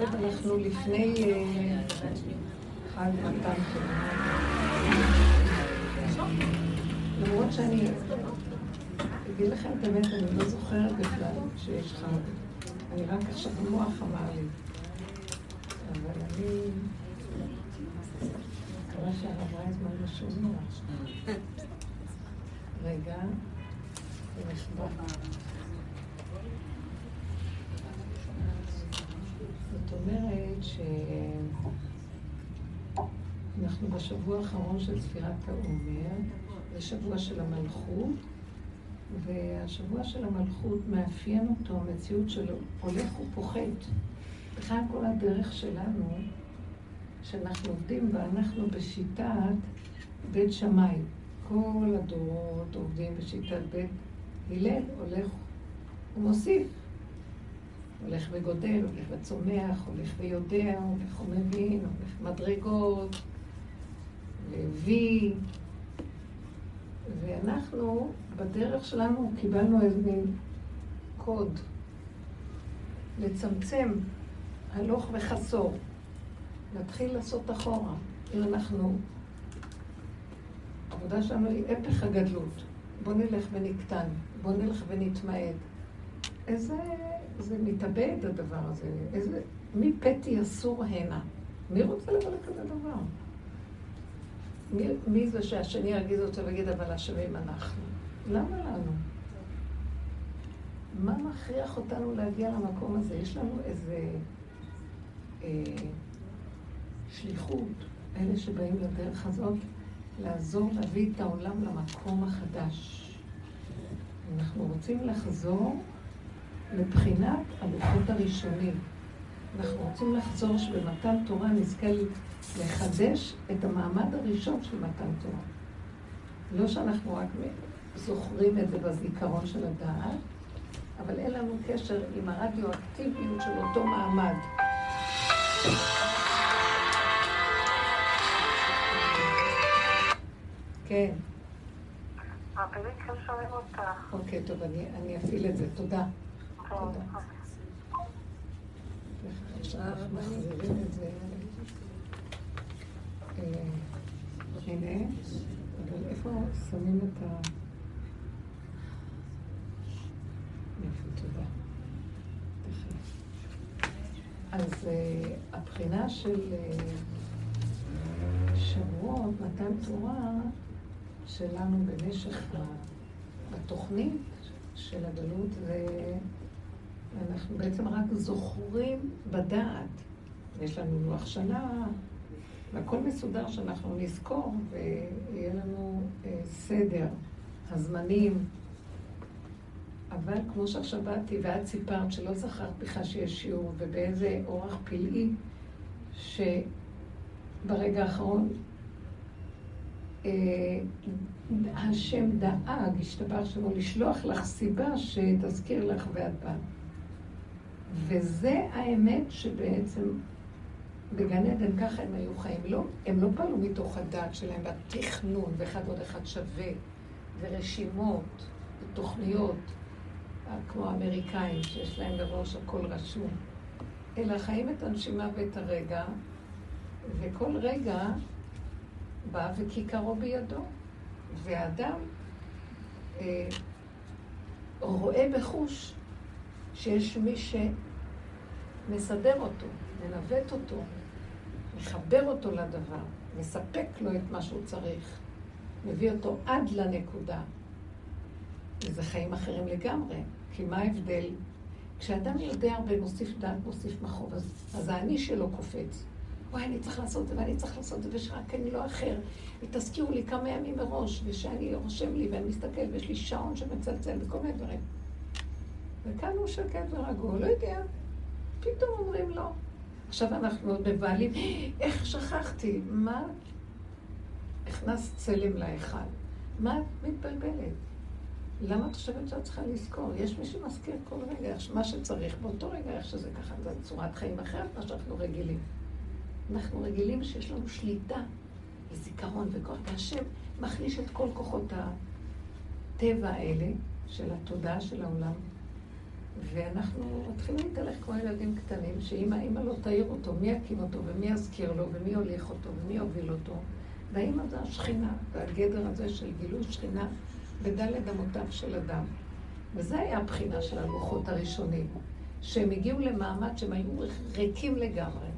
אנחנו לפני אה, חג מתן למרות שאני אגיד לכם את האמת, אני לא זוכרת בכלל שיש חג. אני רק עכשיו המוח אמר לי. אבל אני... מקווה שהרב רייזמן לא שומע. רגע. זאת אומרת שאנחנו בשבוע האחרון של ספירת העומר, זה שבוע של המלכות, והשבוע של המלכות מאפיין אותו, המציאות שלו הולך ופוחת. בכלל כל הדרך שלנו, שאנחנו עובדים בה, אנחנו בשיטת בית שמאי. כל הדורות עובדים בשיטת בית הלל, הולך ומוסיף. הולך וגודל, הולך וצומח, הולך ויודע, הולך ומבין, הולך מדרגות, והביא. ואנחנו, בדרך שלנו, קיבלנו איזה מין קוד לצמצם הלוך וחסור, להתחיל לעשות אחורה. אם אנחנו, העבודה שלנו היא הפך הגדלות. בוא נלך ונקטן, בוא נלך ונתמעט. איזה, זה מתאבד הדבר הזה, איזה, מי פתי אסור הנה? מי רוצה לבוא לכזה דבר? מי, מי זה שהשני ירגיז אותו ויגיד, אבל אשמים אנחנו? למה לנו? מה מכריח אותנו להגיע למקום הזה? יש לנו איזה אה, שליחות, אלה שבאים לדרך הזאת, לעזור להביא את העולם למקום החדש. אנחנו רוצים לחזור לבחינת הלוחות הראשונים. אנחנו רוצים לחזור שבמתן תורה נזכה לחדש את המעמד הראשון של מתן תורה. לא שאנחנו רק זוכרים את זה בזיכרון של הדעת, אבל אין לנו קשר עם הרדיואקטיביות של אותו מעמד. כן. אוקיי, טוב, אני אפעיל את זה. תודה. תודה. מחזירים את זה. הנה, אבל איפה שמים את ה... יפה, תודה. אז הבחינה של שבועות, מתן תורה, שלנו במשך, התוכנית של הגלות, ואנחנו בעצם רק זוכרים בדעת. יש לנו לוח שנה, והכל מסודר שאנחנו נזכור, ויהיה לנו אה, סדר, הזמנים. אבל כמו שעכשיו באתי ואת סיפרת שלא זכרת בכלל שיש שיעור, ובאיזה אורח פלאי, שברגע האחרון השם דאג, השתבח שמו, לשלוח לך סיבה שתזכיר לך ואת באה. וזה האמת שבעצם בגן עדן ככה הם היו חיים. לא, הם לא פעלו מתוך הדעת שלהם, והתכנון, ואחד עוד אחד שווה, ורשימות, ותוכניות, כמו האמריקאים, שיש להם בראש הכל רשום. אלא חיים את הנשימה ואת הרגע, וכל רגע בא וכיכרו בידו. והאדם אה, רואה בחוש שיש מי שמסדר אותו, מנווט אותו, מחבר אותו לדבר, מספק לו את מה שהוא צריך, מביא אותו עד לנקודה. וזה חיים אחרים לגמרי, כי מה ההבדל? כשאדם יודע הרבה, מוסיף דעת, מוסיף מחוב, אז, אז האני שלו קופץ. וואי, אני צריך לעשות את זה, ואני צריך לעשות את זה, ושרק אני לא אחר. ותזכירו לי כמה ימים מראש, ושאני רושם לי, ואני מסתכל, ויש לי שעון שמצלצל, וכל מיני דברים. וכאן הוא שקט ורגוע, לא יודע. פתאום אומרים לו. עכשיו אנחנו עוד מבעלים, איך שכחתי? מה? הכנסת צלם להיכל. מה את מתבלבלת? למה את חושבת שאת צריכה לזכור? יש מי שמזכיר כל רגע מה שצריך, באותו רגע איך שזה ככה, זו צורת חיים אחרת מה שאנחנו רגילים. אנחנו רגילים שיש לנו שליטה וזיכרון וכוח, והשם מחליש את כל כוחות הטבע האלה, של התודעה של העולם. ואנחנו מתחילים להתהלך כמו ילדים קטנים, שאם האמא לא תעיר אותו, מי יקים אותו, ומי יזכיר לו, ומי יוליך אותו, ומי יוביל אותו. והאמא זה השכינה, והגדר הזה של גילוי שכינה בדלת אמותיו של אדם. וזה היה הבחינה של הלוחות הראשונים, שהם הגיעו למעמד שהם היו ריקים לגמרי.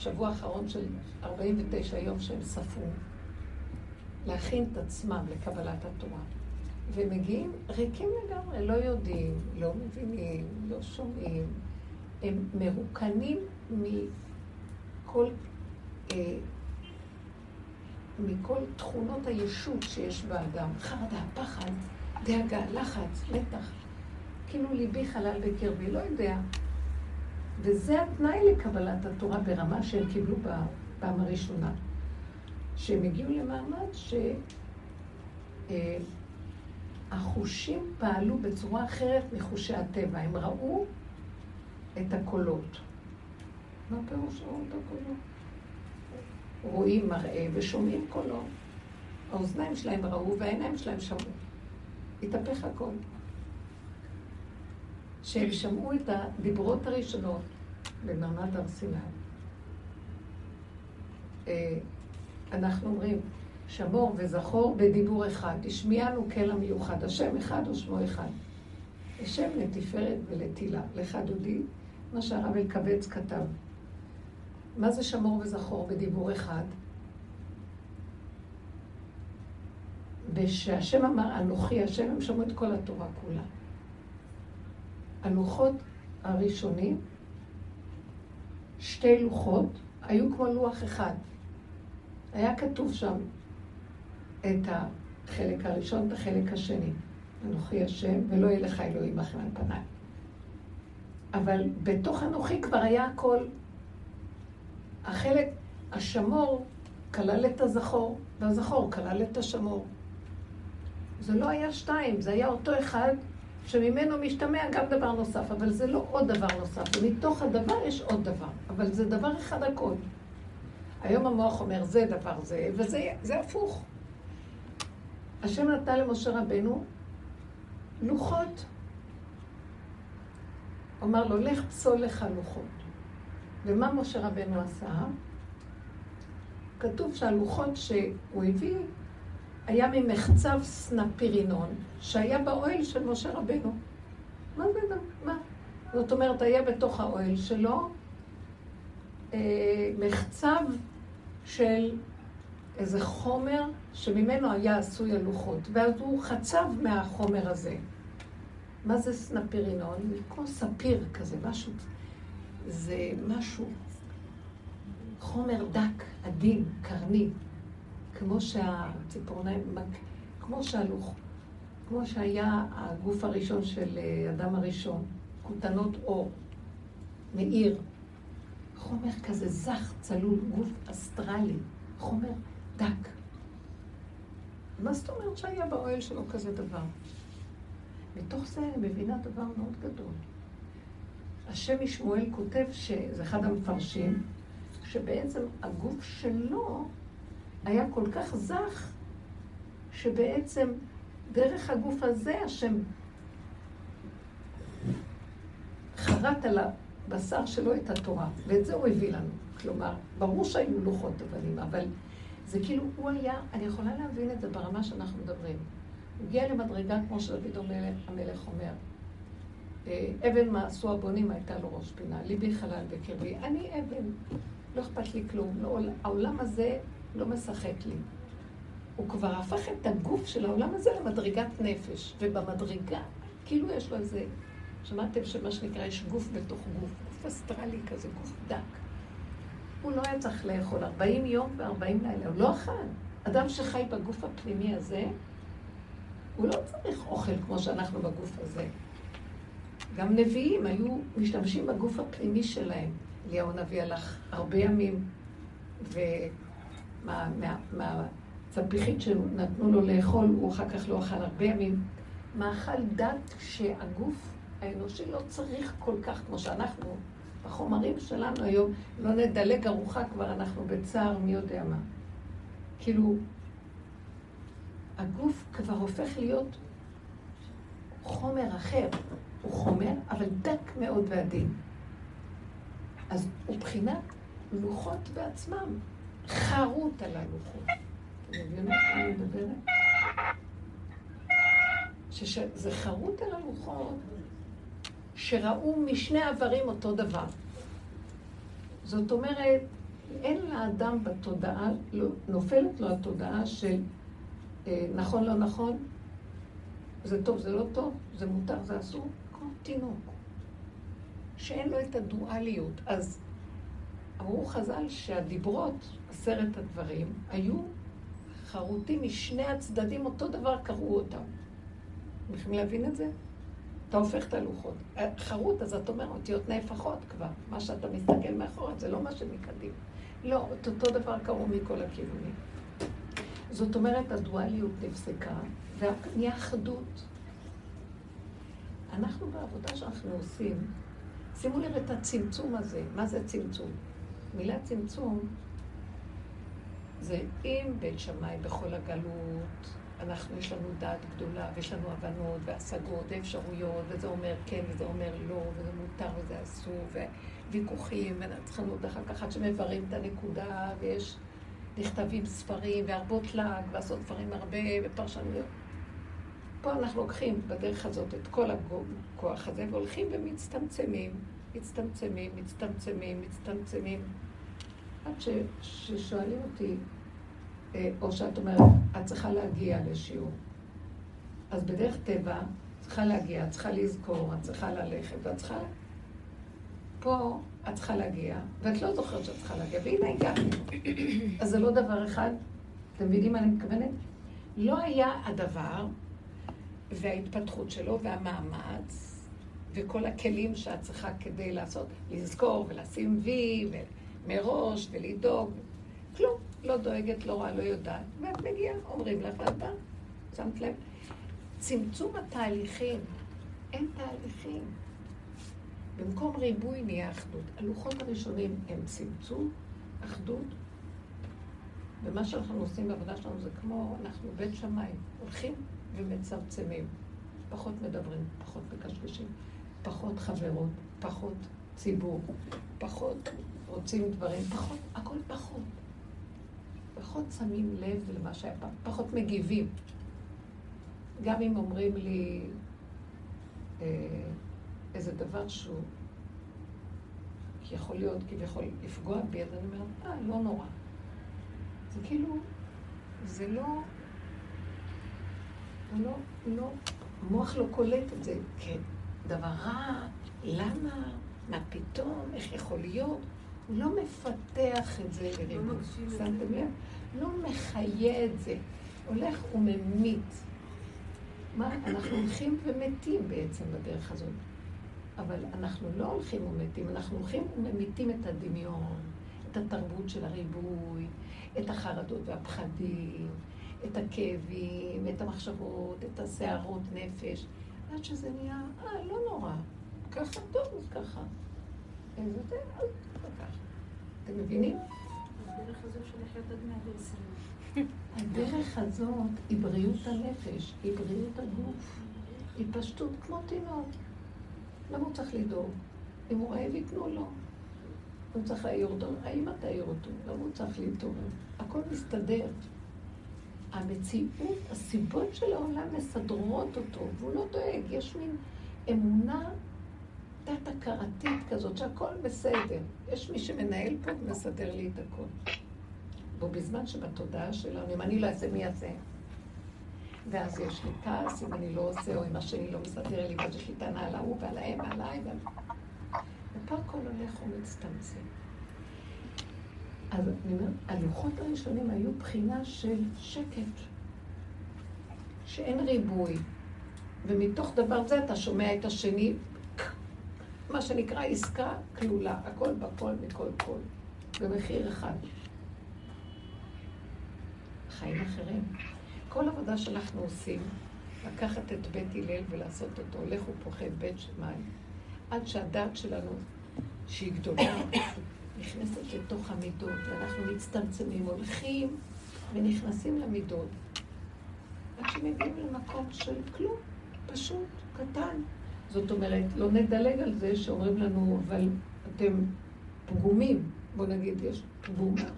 השבוע האחרון של 49 יום שהם ספרו, להכין את עצמם לקבלת התורה. ומגיעים ריקים לגמרי, לא יודעים, לא מבינים, לא שומעים. הם מרוקנים מכל, אה, מכל תכונות הישות שיש באדם. חרדה, פחד, דאגה, לחץ, מתח. כאילו ליבי חלל בקרבי, לא יודע. וזה התנאי לקבלת התורה ברמה שהם קיבלו בפעם הראשונה. שהם הגיעו למעמד שהחושים אה, פעלו בצורה אחרת מחושי הטבע. הם ראו את הקולות. מה פירוש ראו את הקולות? רואים מראה ושומעים קולות. האוזניים שלהם ראו והעיניים שלהם שמעו. התהפך הכל. שהם שמעו את הדיברות הראשונות במעמד הר סיני. אה, אנחנו אומרים, שמור וזכור בדיבור אחד, השמיענו קלע מיוחד, השם אחד ושמו אחד. השם לתפארת ולתהילה, לך דודי, מה שהרב אלקבץ כתב. מה זה שמור וזכור בדיבור אחד? ושהשם אמר, אנוכי השם, הם שמעו את כל התורה כולה. הלוחות הראשונים, שתי לוחות, היו כמו לוח אחד. היה כתוב שם את החלק הראשון ואת החלק השני. אנוכי השם, ולא יהיה לך אלוהים אחר על פניי. אבל בתוך אנוכי כבר היה הכל. החלק, השמור כלל את הזכור, והזכור כלל את השמור. זה לא היה שתיים, זה היה אותו אחד שממנו משתמע גם דבר נוסף, אבל זה לא עוד דבר נוסף, ומתוך הדבר יש עוד דבר, אבל זה דבר אחד הכל. היום המוח אומר, זה דבר זה, וזה הפוך. השם נתן למשה רבנו לוחות. אמר לו, לך פסול לך לוחות. ומה משה רבנו עשה? כתוב שהלוחות שהוא הביא היה ממחצב סנפירינון, שהיה באוהל של משה רבנו. מה זה? מה? זאת אומרת, היה בתוך האוהל שלו אה, מחצב של איזה חומר שממנו היה עשוי הלוחות, ואז הוא חצב מהחומר הזה. מה זה סנפירינון? זה כמו ספיר כזה, משהו, זה משהו, חומר דק, עדין, קרני, כמו שהציפורניים, כמו שהלוך, כמו שהיה הגוף הראשון של אה, אדם הראשון, כותנות אור, מאיר, חומר כזה זך, צלול, גוף אסטרלי, חומר דק. מה זאת אומרת שהיה באוהל שלו כזה דבר? מתוך זה אני מבינה דבר מאוד גדול. השם משמואל כותב, שזה אחד המפרשים, שבעצם הגוף שלו היה כל כך זך, שבעצם דרך הגוף הזה השם חרט על הבשר שלו את התורה, ואת זה הוא הביא לנו. כלומר, ברור שהיו לוחות אבנים, אבל זה כאילו, הוא היה, אני יכולה להבין את זה ברמה שאנחנו מדברים. הוא הגיע למדרגה, כמו שדוד המלך אומר, אה, אבן מה עשו הבונים הייתה לו ראש פינה, ליבי חלל בקרבי, אני אבן, לא אכפת לי כלום, לא, העולם הזה לא משחק לי. הוא כבר הפך את הגוף של העולם הזה למדרגת נפש, ובמדרגה, כאילו יש לו איזה, שמעתם שמה שנקרא, יש גוף בתוך גוף, גוף אסטרלי כזה, גוף דק. הוא לא היה צריך לאכול 40 יום ו-40 לילה, הוא לא אכל. אדם שחי בגוף הפנימי הזה, הוא לא צריך אוכל כמו שאנחנו בגוף הזה. גם נביאים היו משתמשים בגוף הפנימי שלהם. אליהו הנביא הלך הרבה ימים, ומהצפיחית שנתנו לו לאכול, הוא אחר כך לא אכל הרבה ימים. מאכל דת שהגוף האנושי לא צריך כל כך כמו שאנחנו החומרים שלנו היום, לא נדלג ארוחה כבר, אנחנו בצער, מי יודע מה. כאילו, הגוף כבר הופך להיות חומר אחר. הוא חומר, אבל דק מאוד ועדין. אז הוא בחינת לוחות בעצמם, חרוט על הלוחות. אתם מבינים מה אני מדברת? שזה חרוט על הלוחות שראו משני עברים אותו דבר. זאת אומרת, אין לאדם בתודעה, לא, נופלת לו התודעה של אה, נכון, לא נכון, זה טוב, זה לא טוב, זה מותר, זה אסור, כמו תינוק, שאין לו את הדואליות. אז אמרו חז"ל שהדיברות, עשרת הדברים, היו חרוטים משני הצדדים, אותו דבר קראו אותם. אתם יכולים להבין את זה? אתה הופך את הלוחות. חרוט, אז אתה אומר, אותיות נהפכות כבר. מה שאתה מסתכל מאחורה, זה לא מה שמקדים. לא, את אותו דבר קרו מכל הכיוונים. זאת אומרת, הדואליות נפסקה, ונהיה אחדות. אנחנו בעבודה שאנחנו עושים, שימו לב את הצמצום הזה. מה זה צמצום? מילה צמצום זה אם בית שמאי בכל הגלות, אנחנו, יש לנו דעת גדולה, ויש לנו הבנות והשגות ואפשרויות, וזה אומר כן, וזה אומר לא, וזה מותר וזה אסור, וויכוחים, ונצחנות אחר כך עד שמברים את הנקודה, ויש, נכתבים ספרים, והרבות לעג, ועשות דברים הרבה, ופרשנויות. פה אנחנו לוקחים בדרך הזאת את כל הכוח הזה, והולכים ומצטמצמים, מצטמצמים, מצטמצמים, מצטמצמים, עד ש, ששואלים אותי, אה, או שאת אומרת, את צריכה להגיע לשיעור. אז בדרך טבע, צריכה להגיע, את צריכה לזכור, את צריכה ללכת, ואת צריכה... פה את צריכה להגיע, ואת לא זוכרת שאת צריכה להגיע, והנה הגעת. אז זה לא דבר אחד, אתם מבינים מה אני מתכוונת? לא היה הדבר וההתפתחות שלו והמאמץ וכל הכלים שאת צריכה כדי לעשות, לזכור ולשים וי ומראש ולדאוג, כלום. לא דואגת, לא רואה, לא יודעת, ואת מגיעה, אומרים לך, ואת באה. שמת לב? צמצום התהליכים, אין תהליכים. במקום ריבוי נהיה אחדות. הלוחות הראשונים הם צמצום, אחדות, ומה שאנחנו עושים בעבודה שלנו זה כמו, אנחנו בית שמיים, הולכים ומצמצמים. פחות מדברים, פחות מקשקשים, פחות חברות, פחות ציבור, פחות רוצים דברים, פחות, הכל פחות. פחות שמים לב למה שהיה פעם, פחות מגיבים. גם אם אומרים לי אה, איזה דבר שהוא יכול להיות כביכול לפגוע בי, אז אני אומרת, אה, לא נורא. זה כאילו, זה לא, לא, לא, המוח לא קולט את זה כדבר רע, למה, מה פתאום, איך יכול להיות? הוא לא מפתח את זה לריבוי. לא שמתם לב? לא מחיה את זה. הולך וממית. מה, אנחנו הולכים ומתים בעצם בדרך הזאת. אבל אנחנו לא הולכים ומתים, אנחנו הולכים וממיתים את הדמיון, את התרבות של הריבוי, את החרדות והפחדים, את הכאבים, את המחשבות, את הסערות נפש, עד שזה נהיה, אה, לא נורא, ככה טוב, אז ככה. ככה. אתם מבינים? הדרך הזאת היא בריאות הנפש, היא בריאות הגוף, היא פשטות כמו תינוק. למה הוא צריך לדאוג? אם הוא רעב ייתנו לו. הוא צריך להעיר אותו, האמא תעיר אותו, למה הוא צריך להתעורר? הכל מסתדר. המציאות, הסיבות של העולם מסדרות אותו, והוא לא דואג, יש מין אמונה תת-הכרתית כזאת, שהכל בסדר. יש מי שמנהל פה ומסדר לי את הכל. ובזמן שבתודעה שלנו, אם אני לא אעשה, מי יעשה? ואז יש לי כעס אם אני לא עושה, או אם השני לא מסדר לי, ואז יש לי טענה על ההוא ועל האם ועליי. ועל... ופה הכל הולך ומצטמצם. אז אני אומרת, הלוחות הראשונים היו בחינה של שקט, שאין ריבוי. ומתוך דבר זה אתה שומע את השני מה שנקרא עסקה כלולה, הכל בכל מכל כל, במחיר אחד. חיים אחרים. כל עבודה שאנחנו עושים, לקחת את בית הלל ולעשות אותו, לכו פוחד בית שמאי, עד שהדעת שלנו, שהיא גדולה, נכנסת לתוך המידות, ואנחנו מצטמצמים, הולכים ונכנסים למידות, עד שמגיעים למקום של כלום, פשוט, קטן. זאת אומרת, לא נדלג על זה שאומרים לנו, אבל אתם פגומים. בוא נגיד, יש פגומה.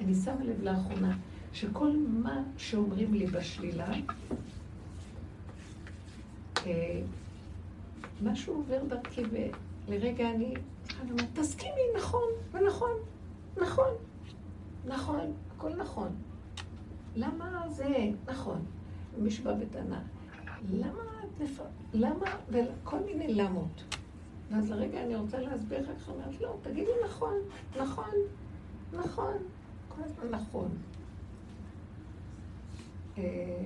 אני שמה לב לאחרונה, שכל מה שאומרים לי בשלילה, אה, משהו עובר דרכי, ולרגע אני צריכה לומר, תסכימי, נכון, ונכון, נכון, נכון, הכל נכון. למה זה נכון? מישהו בא בטענה, למה את נפ... למה? וכל מיני למות. ואז לרגע אני רוצה להסביר לך, איך אומרת, לא, תגידי נכון, נכון, נכון, כל הזמן נכון. אה,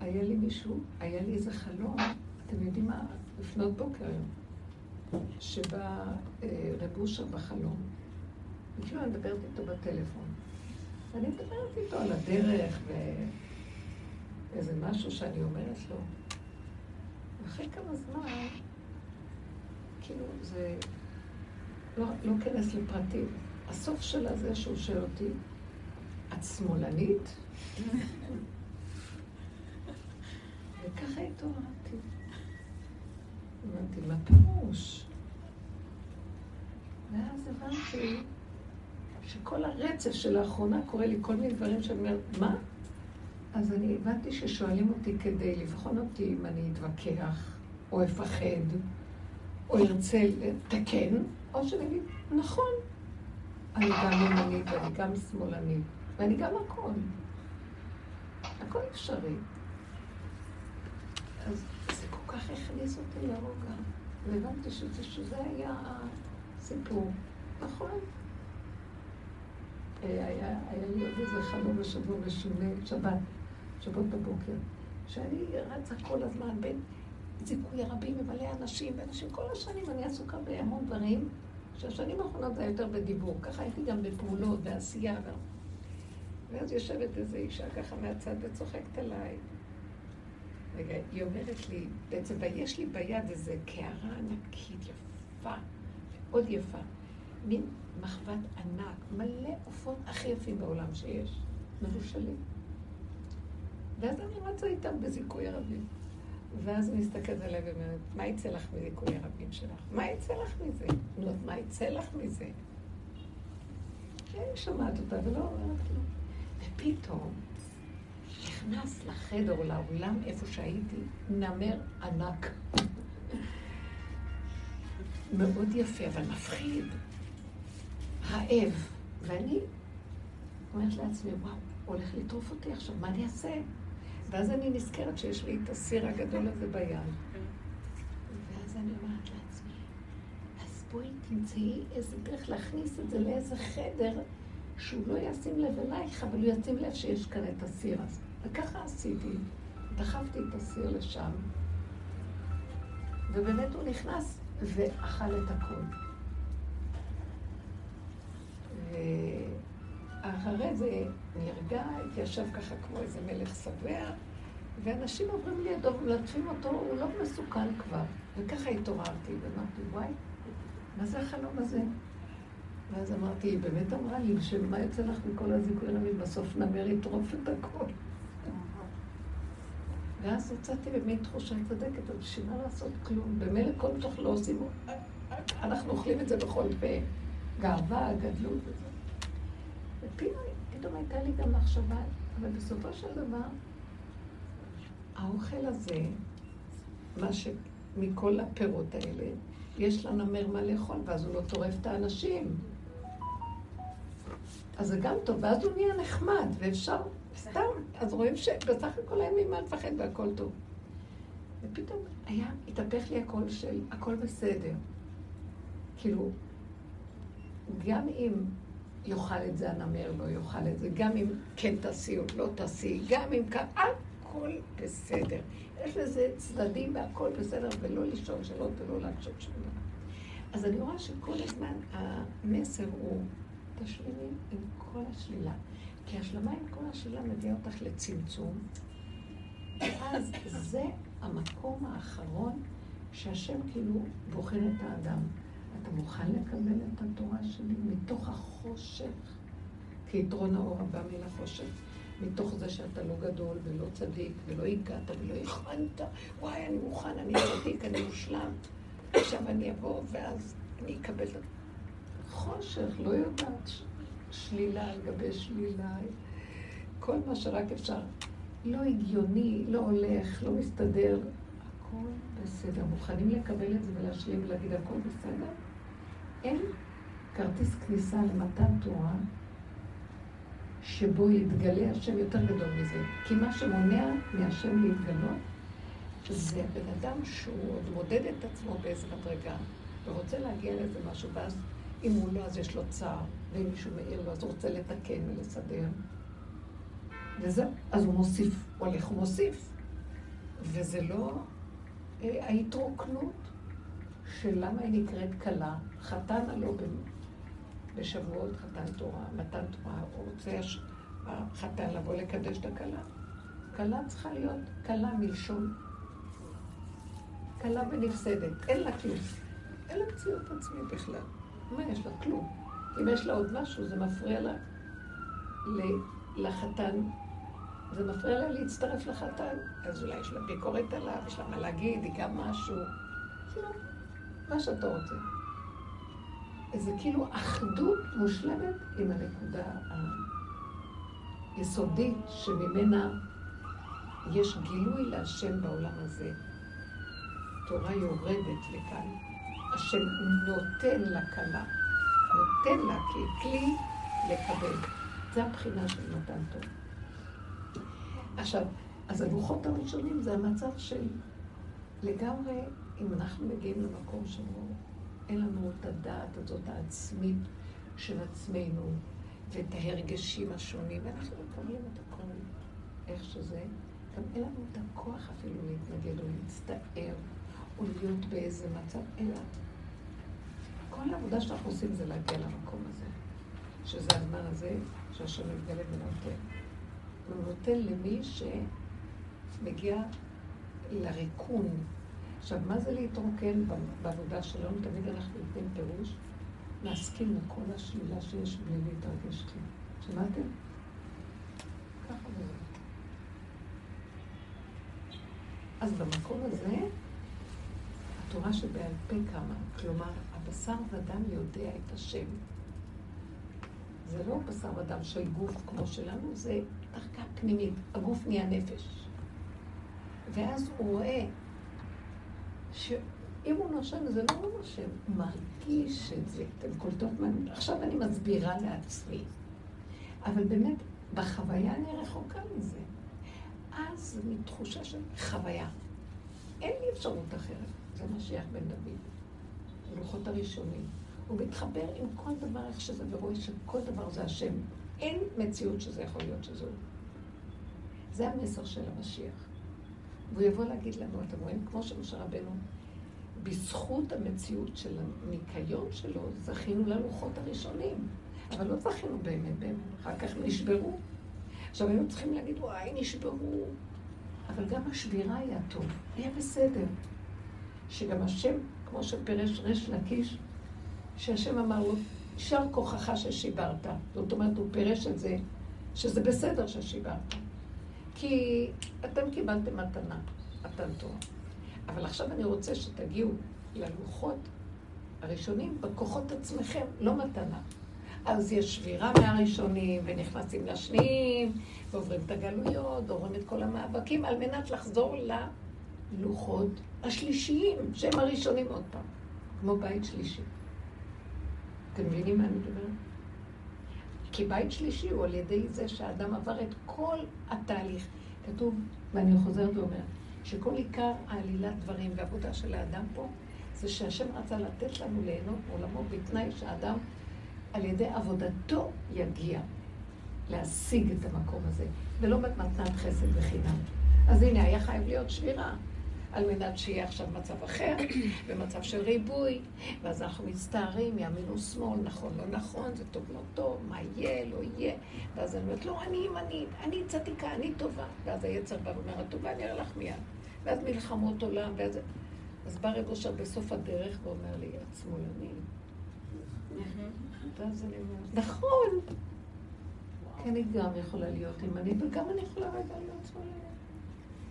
היה לי מישהו, היה לי איזה חלום, אתם יודעים מה? לפנות בוקר היום, שבא אה, רב אושר בחלום, וכאילו אני מדברת איתו בטלפון. ואני מדברת איתו על הדרך ואיזה משהו שאני אומרת לו. ואחרי כמה זמן, כאילו זה לא, לא כנס לפרטים. הסוף של הזה שהוא שואל אותי, את שמאלנית? וככה התעוררתי. אמרתי, מה פירוש? ואז הבנתי שכל הרצף של האחרונה קורה לי כל מיני דברים שאני אומרת, מה? אז אני הבנתי ששואלים אותי כדי לבחון אותי אם אני אתווכח, או אפחד, או ארצה לתקן, או שאני אגיד, נכון, אני גם ימנית ואני גם שמאלנית, ואני גם הכל. הכל אפשרי. אז זה כל כך הכניס אותי לרוגע, והבנתי שזה, שזה היה הסיפור. נכון. אה, היה, היה לי עוד איזה חלום בשבוע משונה, שבת, שבת בבוקר, שאני רצה כל הזמן בין זיכוי רבים ומלא אנשים, ואנשים כל השנים אני עסוקה בהמון דברים, שהשנים האחרונות זה יותר בדיבור, ככה הייתי גם בפעולות, בעשייה. ואז יושבת איזו אישה ככה מהצד וצוחקת עליי. רגע, היא אומרת לי, בעצם, ויש לי ביד איזה קערה ענקית יפה, מאוד יפה, מין מחבת ענק, מלא עופות הכי יפים בעולם שיש, מבושלים. ואז אני רצה איתם בזיכוי הרבים. ואז היא מסתכלת עליה ואומרת, מה יצא לך מזיכוי הרבים שלך? מה יצא לך מזה? נו, מה יצא לך מזה? אני שומעת אותה ולא אומרת לו. ופתאום נכנס לחדר או לאולם איפה שהייתי, נמר ענק. מאוד יפה, אבל מפחיד. רעב. ואני אומרת לעצמי, וואו, הולך לטרוף אותי עכשיו, מה אני אעשה? ואז אני נזכרת שיש לי את הסיר הגדול הזה ביד. ואז אני אומרת לעצמי, אז בואי תמצאי איזה דרך להכניס את זה לאיזה חדר שהוא לא ישים לב אלייך, אבל הוא ישים לב שיש כאן את הסיר הזה. וככה עשיתי. דחפתי את הסיר לשם, ובאמת הוא נכנס ואכל את הכול. ואחרי זה נרגע, התיישב ככה כמו איזה מלך שבע, ואנשים עוברים לידו ומלטפים אותו, הוא לא מסוכן כבר. וככה התעוררתי, ואמרתי, וואי, מה זה החלום הזה? ואז אמרתי, היא באמת אמרה לי, שמה יוצא לך מכל הזיכוי הרבים? בסוף נמר יטרוף את הכל. ואז יצאתי במין תחושה צודקת, אז בשביל מה לעשות כלום? במילא כל תוך לא עושים, אנחנו אוכלים את זה בכל פה. גאווה, גדלות וזה. ופתאום הייתה לי גם מחשבה, אבל בסופו של דבר, האוכל הזה, מה שמכל הפירות האלה, יש לנמר מה לאכול, ואז הוא לא טורף את האנשים. אז זה גם טוב, ואז הוא נהיה נחמד, ואפשר, סתם, אז רואים שבסך הכל אין ממה לפחד והכל טוב. ופתאום היה, התהפך לי הקול של הכל בסדר. כאילו, גם אם יאכל את זה הנמר, לא יאכל את זה, גם אם כן תעשי או לא תעשי, גם אם כאן, הכל בסדר. יש לזה צדדים והכל בסדר, ולא לשאול שאלות ולא להקשות דבר. אז אני רואה שכל הזמן המסר הוא תשלימי עם כל השלילה. כי השלמה עם כל השלילה מביאה אותך לצמצום, ואז זה המקום האחרון שהשם כאילו בוחן את האדם. אתה מוכן לקבל את התורה שלי מתוך החושך? כי יתרון האור הבא מן החושך. מתוך זה שאתה לא גדול ולא צדיק ולא הגעת ולא הכוונת, וואי, אני מוכן, אני צדיק, אני מושלם. עכשיו אני אבוא ואז אני אקבל את חושך, לא יודעת, שלילה על גבי שלילה, כל מה שרק אפשר. לא הגיוני, לא הולך, לא מסתדר, הכל בסדר. מוכנים לקבל את זה ולהשלים ולהגיד הכל בסדר? אין כרטיס כניסה למתן תורה שבו יתגלה השם יותר גדול מזה. כי מה שמונע מהשם להתגלות זה הבן אדם שהוא עוד מודד את עצמו באיזה מדרגה ורוצה להגיע לאיזה משהו, ואז אם הוא לא, אז יש לו צער, ואם מישהו מעיר לו, אז הוא רוצה לתקן ולסדר. וזהו, אז הוא מוסיף, הולך ומוסיף. וזה לא אה, ההתרוקנות של למה היא נקראת כלה. חתן הלא בשבועות חתן תורה, מתן תורה, הוא רוצה החתן לבוא לקדש את הכלה. כלה צריכה להיות כלה מלשון כלה ונפסדת, אין לה כלום. אין לה מציאות עצמית בכלל. מה יש לה? כלום. אם יש לה עוד משהו, זה מפריע לה לחתן, זה מפריע לה להצטרף לחתן, אז אולי יש לה ביקורת עליו, יש לה מה להגיד, היא גם משהו. לא, מה שאתה רוצה. זה כאילו אחדות מושלמת עם הנקודה היסודית שממנה יש גילוי להשם בעולם הזה. תורה יורדת לכאן. השם נותן לה כלה, נותן לה ככלי לקבל. זה הבחינה של מתן טוב. עכשיו, אז הלוחות הראשונים זה המצב של לגמרי, אם אנחנו מגיעים למקום שבו אין לנו את הדעת הזאת העצמית של עצמנו ואת ההרגשים השונים, ואנחנו מקבלים את הכל איך שזה, גם אין לנו את הכוח אפילו להתנגד או להצטער או להיות באיזה מצב, אלא כל העבודה שאנחנו עושים זה להגיע למקום הזה, שזה הזמן הזה שהשם מתגלה ונותן. הוא נותן למי שמגיע לריקון. עכשיו, מה זה להתרוקן בעבודה שלנו? תמיד אנחנו נותנים פירוש, להסכים לכל השלילה שיש בלי להתרגש כלום. שמעתם? ככה זה. אז במקום הזה, התורה שבעל פה קמה, כלומר, הבשר ודם יודע את השם. זה לא בשר ודם של גוף כמו שלנו, זה דרכה פנימית. הגוף נהיה נפש. ואז הוא רואה שאם הוא נושם, זה לא הוא נושם, מרגיש את זה. אתם קולטות מה... עכשיו אני מסבירה לעצמי. אבל באמת, בחוויה אני רחוקה מזה. אז מתחושה של חוויה. אין לי אפשרות אחרת. זה משיח בן דוד. הלוחות הראשונים. הוא מתחבר עם כל דבר איך שזה, ורואה שכל דבר זה השם. אין מציאות שזה יכול להיות שזו. זה המסר של המשיח. והוא יבוא להגיד לנו, אתם רואים, כמו שמשה רבנו, בזכות המציאות של הניקיון שלו, זכינו ללוחות הראשונים. אבל לא זכינו באמת, באמת. אחר כך נשברו. עכשיו היינו צריכים להגיד, וואי, נשברו. אבל גם השבירה היה טוב, היה בסדר. שגם השם, כמו שפירש ריש לקיש, שהשם אמר לו, יישר כוחך ששיברת. זאת אומרת, הוא פירש את זה, שזה בסדר ששיברת. כי אתם קיבלתם מתנה, מתן תורה. אבל עכשיו אני רוצה שתגיעו ללוחות הראשונים בכוחות עצמכם, לא מתנה. אז יש שבירה מהראשונים, ונכנסים לשניים, ועוברים את הגלויות, ועוברים את כל המאבקים, על מנת לחזור ללוחות השלישיים, שהם הראשונים עוד פעם, כמו בית שלישי. אתם מבינים מה אני מדברת? כי בית שלישי הוא על ידי זה שהאדם עבר את כל התהליך. כתוב, ואני חוזרת ואומרת, שכל עיקר העלילת דברים ועבודה של האדם פה, זה שהשם רצה לתת לנו ליהנות מעולמו בתנאי שהאדם על ידי עבודתו יגיע להשיג את המקום הזה, ולא במתנת חסד וחינם. אז הנה, היה חייב להיות שבירה. על מנת שיהיה עכשיו מצב אחר, במצב של ריבוי, ואז אנחנו מצטערים, ימין ושמאל, נכון, לא נכון, זה טוב, לא טוב, מה יהיה, לא יהיה. ואז אני אומרת, לא, אני ימנית, אני צדיקה, אני טובה. ואז היצר בא ואומר, הטובה, אני אראה לך מיד. ואז מלחמות עולם, ואז... אז בא רב אושר בסוף הדרך ואומר לי, את שמאלנית. ואז אני אומרת, נכון. כן, היא גם יכולה להיות ימנית, וגם אני יכולה רגע להיות שמאלנית.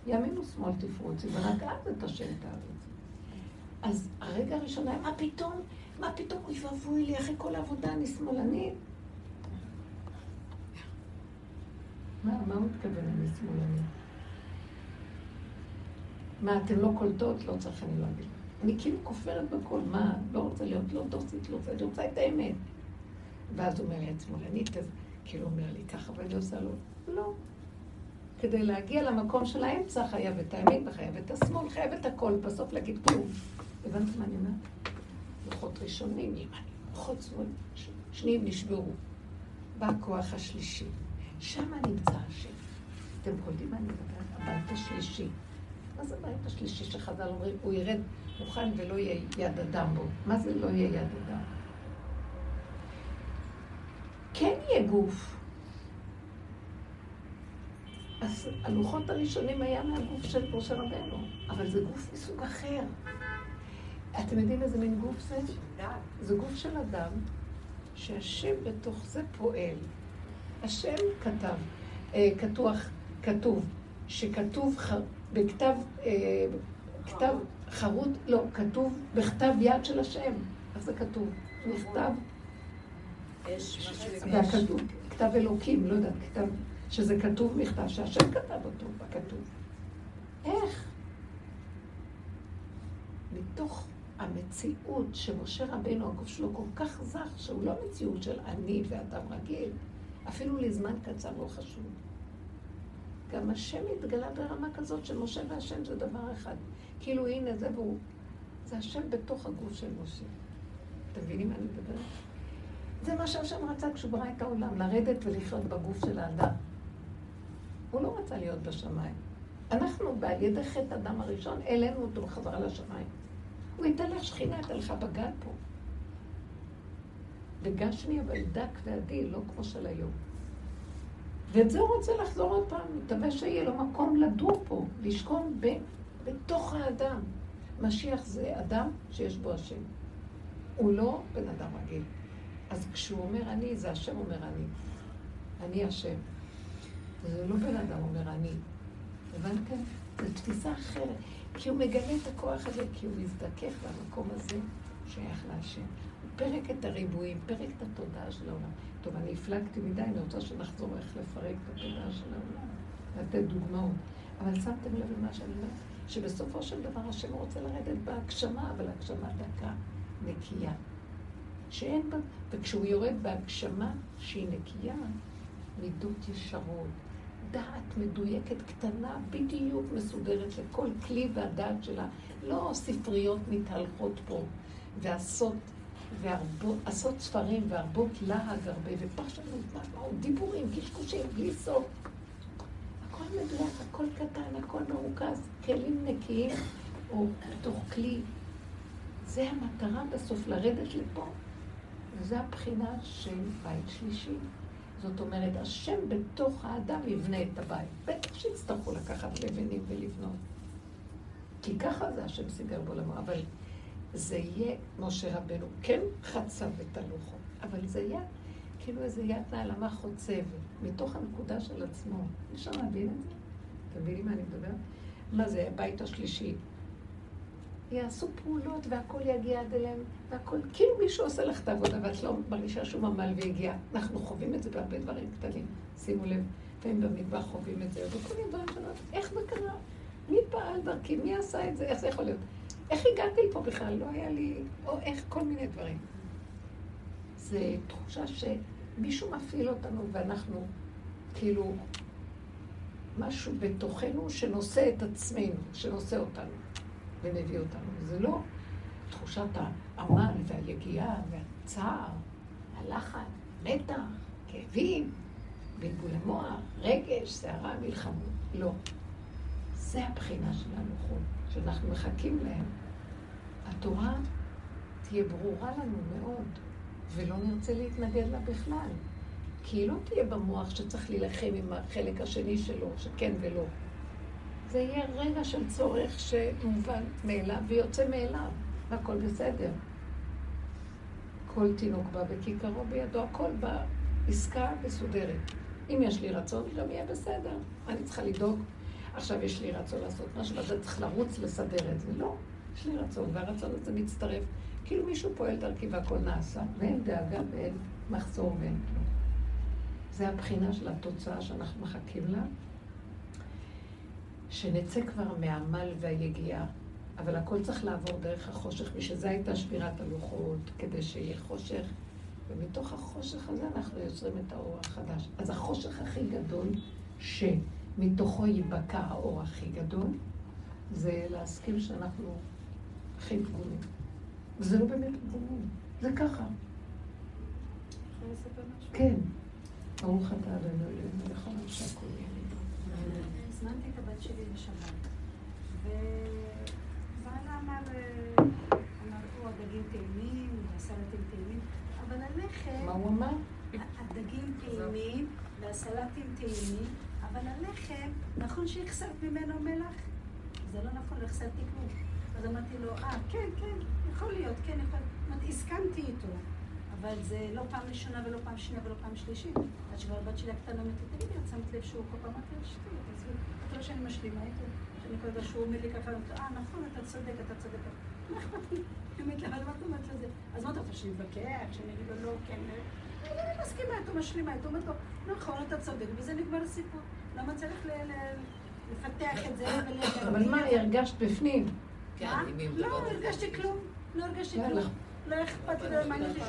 ימין ושמאל תפרוצי, ורק אז את השם תארץ. אז הרגע הראשון היה, מה פתאום? מה פתאום? אוי ואבוי לי, אחרי כל העבודה אני שמאלנית. מה, מה הוא מתכוון אני שמאלנית? מה, אתן לא קולטות? לא צריך אני להגיד. אני כאילו כופרת בכל, מה, לא רוצה להיות לא דוסית, לא רוצה, אני רוצה את האמת. ואז הוא אומר לי, את שמאלנית, אז כאילו אומר לי ככה, ואני עושה לו, לא. כדי להגיע למקום של האמצע, חייב את הימין וחייב את השמאל, חייב את הכל, בסוף להגיד כלום. הבנת מה אני אומרת? לוחות ראשונים, ימנים, לוחות שמאל, שניים נשברו. בא הכוח השלישי. שם נמצא השם. אתם קולטים מה אני מדברת? הבית השלישי. מה זה הבית השלישי שחז"ל אומרים? הוא ירד מוכן ולא יהיה יד אדם בו. מה זה לא יהיה יד אדם? כן יהיה גוף. אז הלוחות הראשונים היה מהגוף של משה רבנו, אבל זה גוף מסוג אחר. אתם יודעים איזה מין גוף זה? זה גוף של אדם שהשם בתוך זה פועל. השם כתב, אה, כתוב, כתוב, שכתוב בכתב, אה, כתב חרוט, לא, כתוב בכתב יד של השם. איך זה כתוב? נכתב. והכתוב, כתב אלוקים, לא יודעת, כתב, שזה כתוב מכתב שהשם כתב אותו בכתוב. איך? מתוך המציאות שמשה רבינו, הגוף שלו כל כך זך, שהוא לא מציאות של אני ואדם רגיל, אפילו לזמן קצר לא חשוב. גם השם התגלה ברמה כזאת שמשה והשם זה דבר אחד. כאילו הנה זה והוא, זה השם בתוך הגוף של משה. אתם מבינים מה אני מדברת? זה מה שהשם רצה כשהוא ברא את העולם, לרדת ולחיות בגוף של האדם. הוא לא רצה להיות בשמיים. אנחנו, בעל ידי חטא אדם הראשון, העלינו אותו בחזרה לשמיים. הוא ייתן לך שכינה, ייתן לך בגן פה. וגשמי אבל דק ועדין, לא כמו של היום. ואת זה הוא רוצה לחזור עוד פעם, מתווה שיהיה לו מקום לדור פה, לשכון ב, בתוך האדם. משיח זה אדם שיש בו השם. הוא לא בן אדם רגיל. אז כשהוא אומר אני, זה השם אומר אני. אני השם. זה לא בן אדם אומר אני. הבנתם? זו תפיסה אחרת. כי הוא מגלה את הכוח הזה, כי הוא מזדכך במקום הזה שייך להשם. הוא פרק את הריבועים, פרק את התודעה של העולם. טוב, אני הפלגתי מדי, אני רוצה שנחזור איך לפרק את התודעה של העולם, לתת דוגמאות. אבל שמתם לב למה שאני אומרת? שבסופו של דבר השם רוצה לרדת בהגשמה, אבל הגשמה דקה, נקייה. שאין בה, וכשהוא יורד בהגשמה שהיא נקייה, מידות ישרות, דעת מדויקת, קטנה, בדיוק מסודרת לכל כלי והדעת שלה. לא ספריות מתהלכות פה, ועשות, ועשות ספרים, והרבות להג הרבה, ופרשנות, דיבורים, קשקושים, בלי סוף. הכל מדויק, הכל קטן, הכל מרוכז, כלים נקיים, או בתוך כלי. זה המטרה בסוף, לרדת לפה. וזו הבחינה של בית שלישי. זאת אומרת, השם בתוך האדם יבנה את הבית. בטח שיצטרכו לקחת לבנים ולבנות. כי ככה זה השם סידר בעולמו. אבל זה יהיה, משה רבנו כן חצב את הלוחות, אבל זה יהיה כאילו איזה יד נעלמה חוצבת, מתוך הנקודה של עצמו. אפשר להבין את זה? אתם מבינים מה אני מדברת? מה זה, הבית השלישי? יעשו פעולות והכל יגיע עד אליהם, והכל, כאילו מישהו עושה לך את העבודה ואת לא מרגישה שום עמל והגיע. אנחנו חווים את זה בהרבה דברים קטנים, שימו לב, לפעמים במטבח חווים את זה, וכל מיני דברים שלנו, איך זה קרה? מי פעל דרכי? מי עשה את זה? איך זה יכול להיות? איך הגעתי לפה בכלל? לא היה לי... או איך, כל מיני דברים. זה תחושה שמישהו מפעיל אותנו ואנחנו כאילו משהו בתוכנו שנושא את עצמנו, שנושא אותנו. ומביא אותנו. זה לא תחושת העמל והיגיעה והצער, הלחץ, מתח, כאבים, בלבול המוח, רגש, סערה, מלחמות. לא. זה הבחינה של הנוחות, שאנחנו מחכים להם. התורה תהיה ברורה לנו מאוד, ולא נרצה להתנגד לה בכלל. כי היא לא תהיה במוח שצריך להילחם עם החלק השני שלו, שכן ולא. זה יהיה רגע של צורך שמובן מאליו ויוצא מאליו, והכל בסדר. כל תינוק בא בכיכרו בידו, הכל בעסקה מסודרת. אם יש לי רצון, גם יהיה בסדר. אני צריכה לדאוג. עכשיו יש לי רצון לעשות משהו, ואז אני צריך לרוץ לסדר את זה. לא, יש לי רצון, והרצון הזה מצטרף. כאילו מישהו פועל דרכי והכל נעשה, ואין דאגה ואין מחסור ואין כלום. זה הבחינה של התוצאה שאנחנו מחכים לה, שנצא כבר מהעמל והיגיעה. אבל הכל צריך לעבור דרך החושך, בשביל זה הייתה שבירת הלוחות, כדי שיהיה חושך, ומתוך החושך הזה אנחנו יוצרים את האור החדש. אז החושך הכי גדול, שמתוכו ייבקע האור הכי גדול, זה להסכים שאנחנו הכי פגומים. וזה לא באמת פגומים, זה ככה. כן. ברוך אתה אדוני אלוהינו, לכל אנשי הכול הזמנתי את הבת שלי לשבת, ובעלה אמר, אמר, הוא הדגים טעימים, והסלטים טעימים, אבל הלחם... מה הוא אמר? הדגים טעימים והסלטים טעימים, אבל הלחם, נכון שהחסרת ממנו מלח? זה לא נכון, לא החסרתי כלום. אז אמרתי לו, אה, כן, כן, יכול להיות, כן, יכול להיות. הסכמתי איתו. אבל זה לא פעם ראשונה ולא פעם שנייה ולא פעם שלישית. עד שכבר הבת שלי הקטנה אומרת לי, תגידי, את שמת לב שהוא כל פעם אמרתי לה, שטויות, עזבי, את רואה שאני משלימה איתו? שאני כל הזמן שהוא אומר לי ככה, אה, נכון, אתה צודק, אתה צודק. מה אכפת לי? לה, אבל מה את אומרת לזה? אז מה אתה רוצה, שאני אתווכח, שאני אגיד לו לא, כן, אני מסכימה איתו, משלימה איתו, אומרת לו, נכון, אתה צודק, וזה נגמר הסיפור. למה צריך לפתח את זה אבל מה, הרגשת בפנים? לא, הרגשתי כלום. לא הרגשתי כלום. לא אכפת לי, מעניין אותי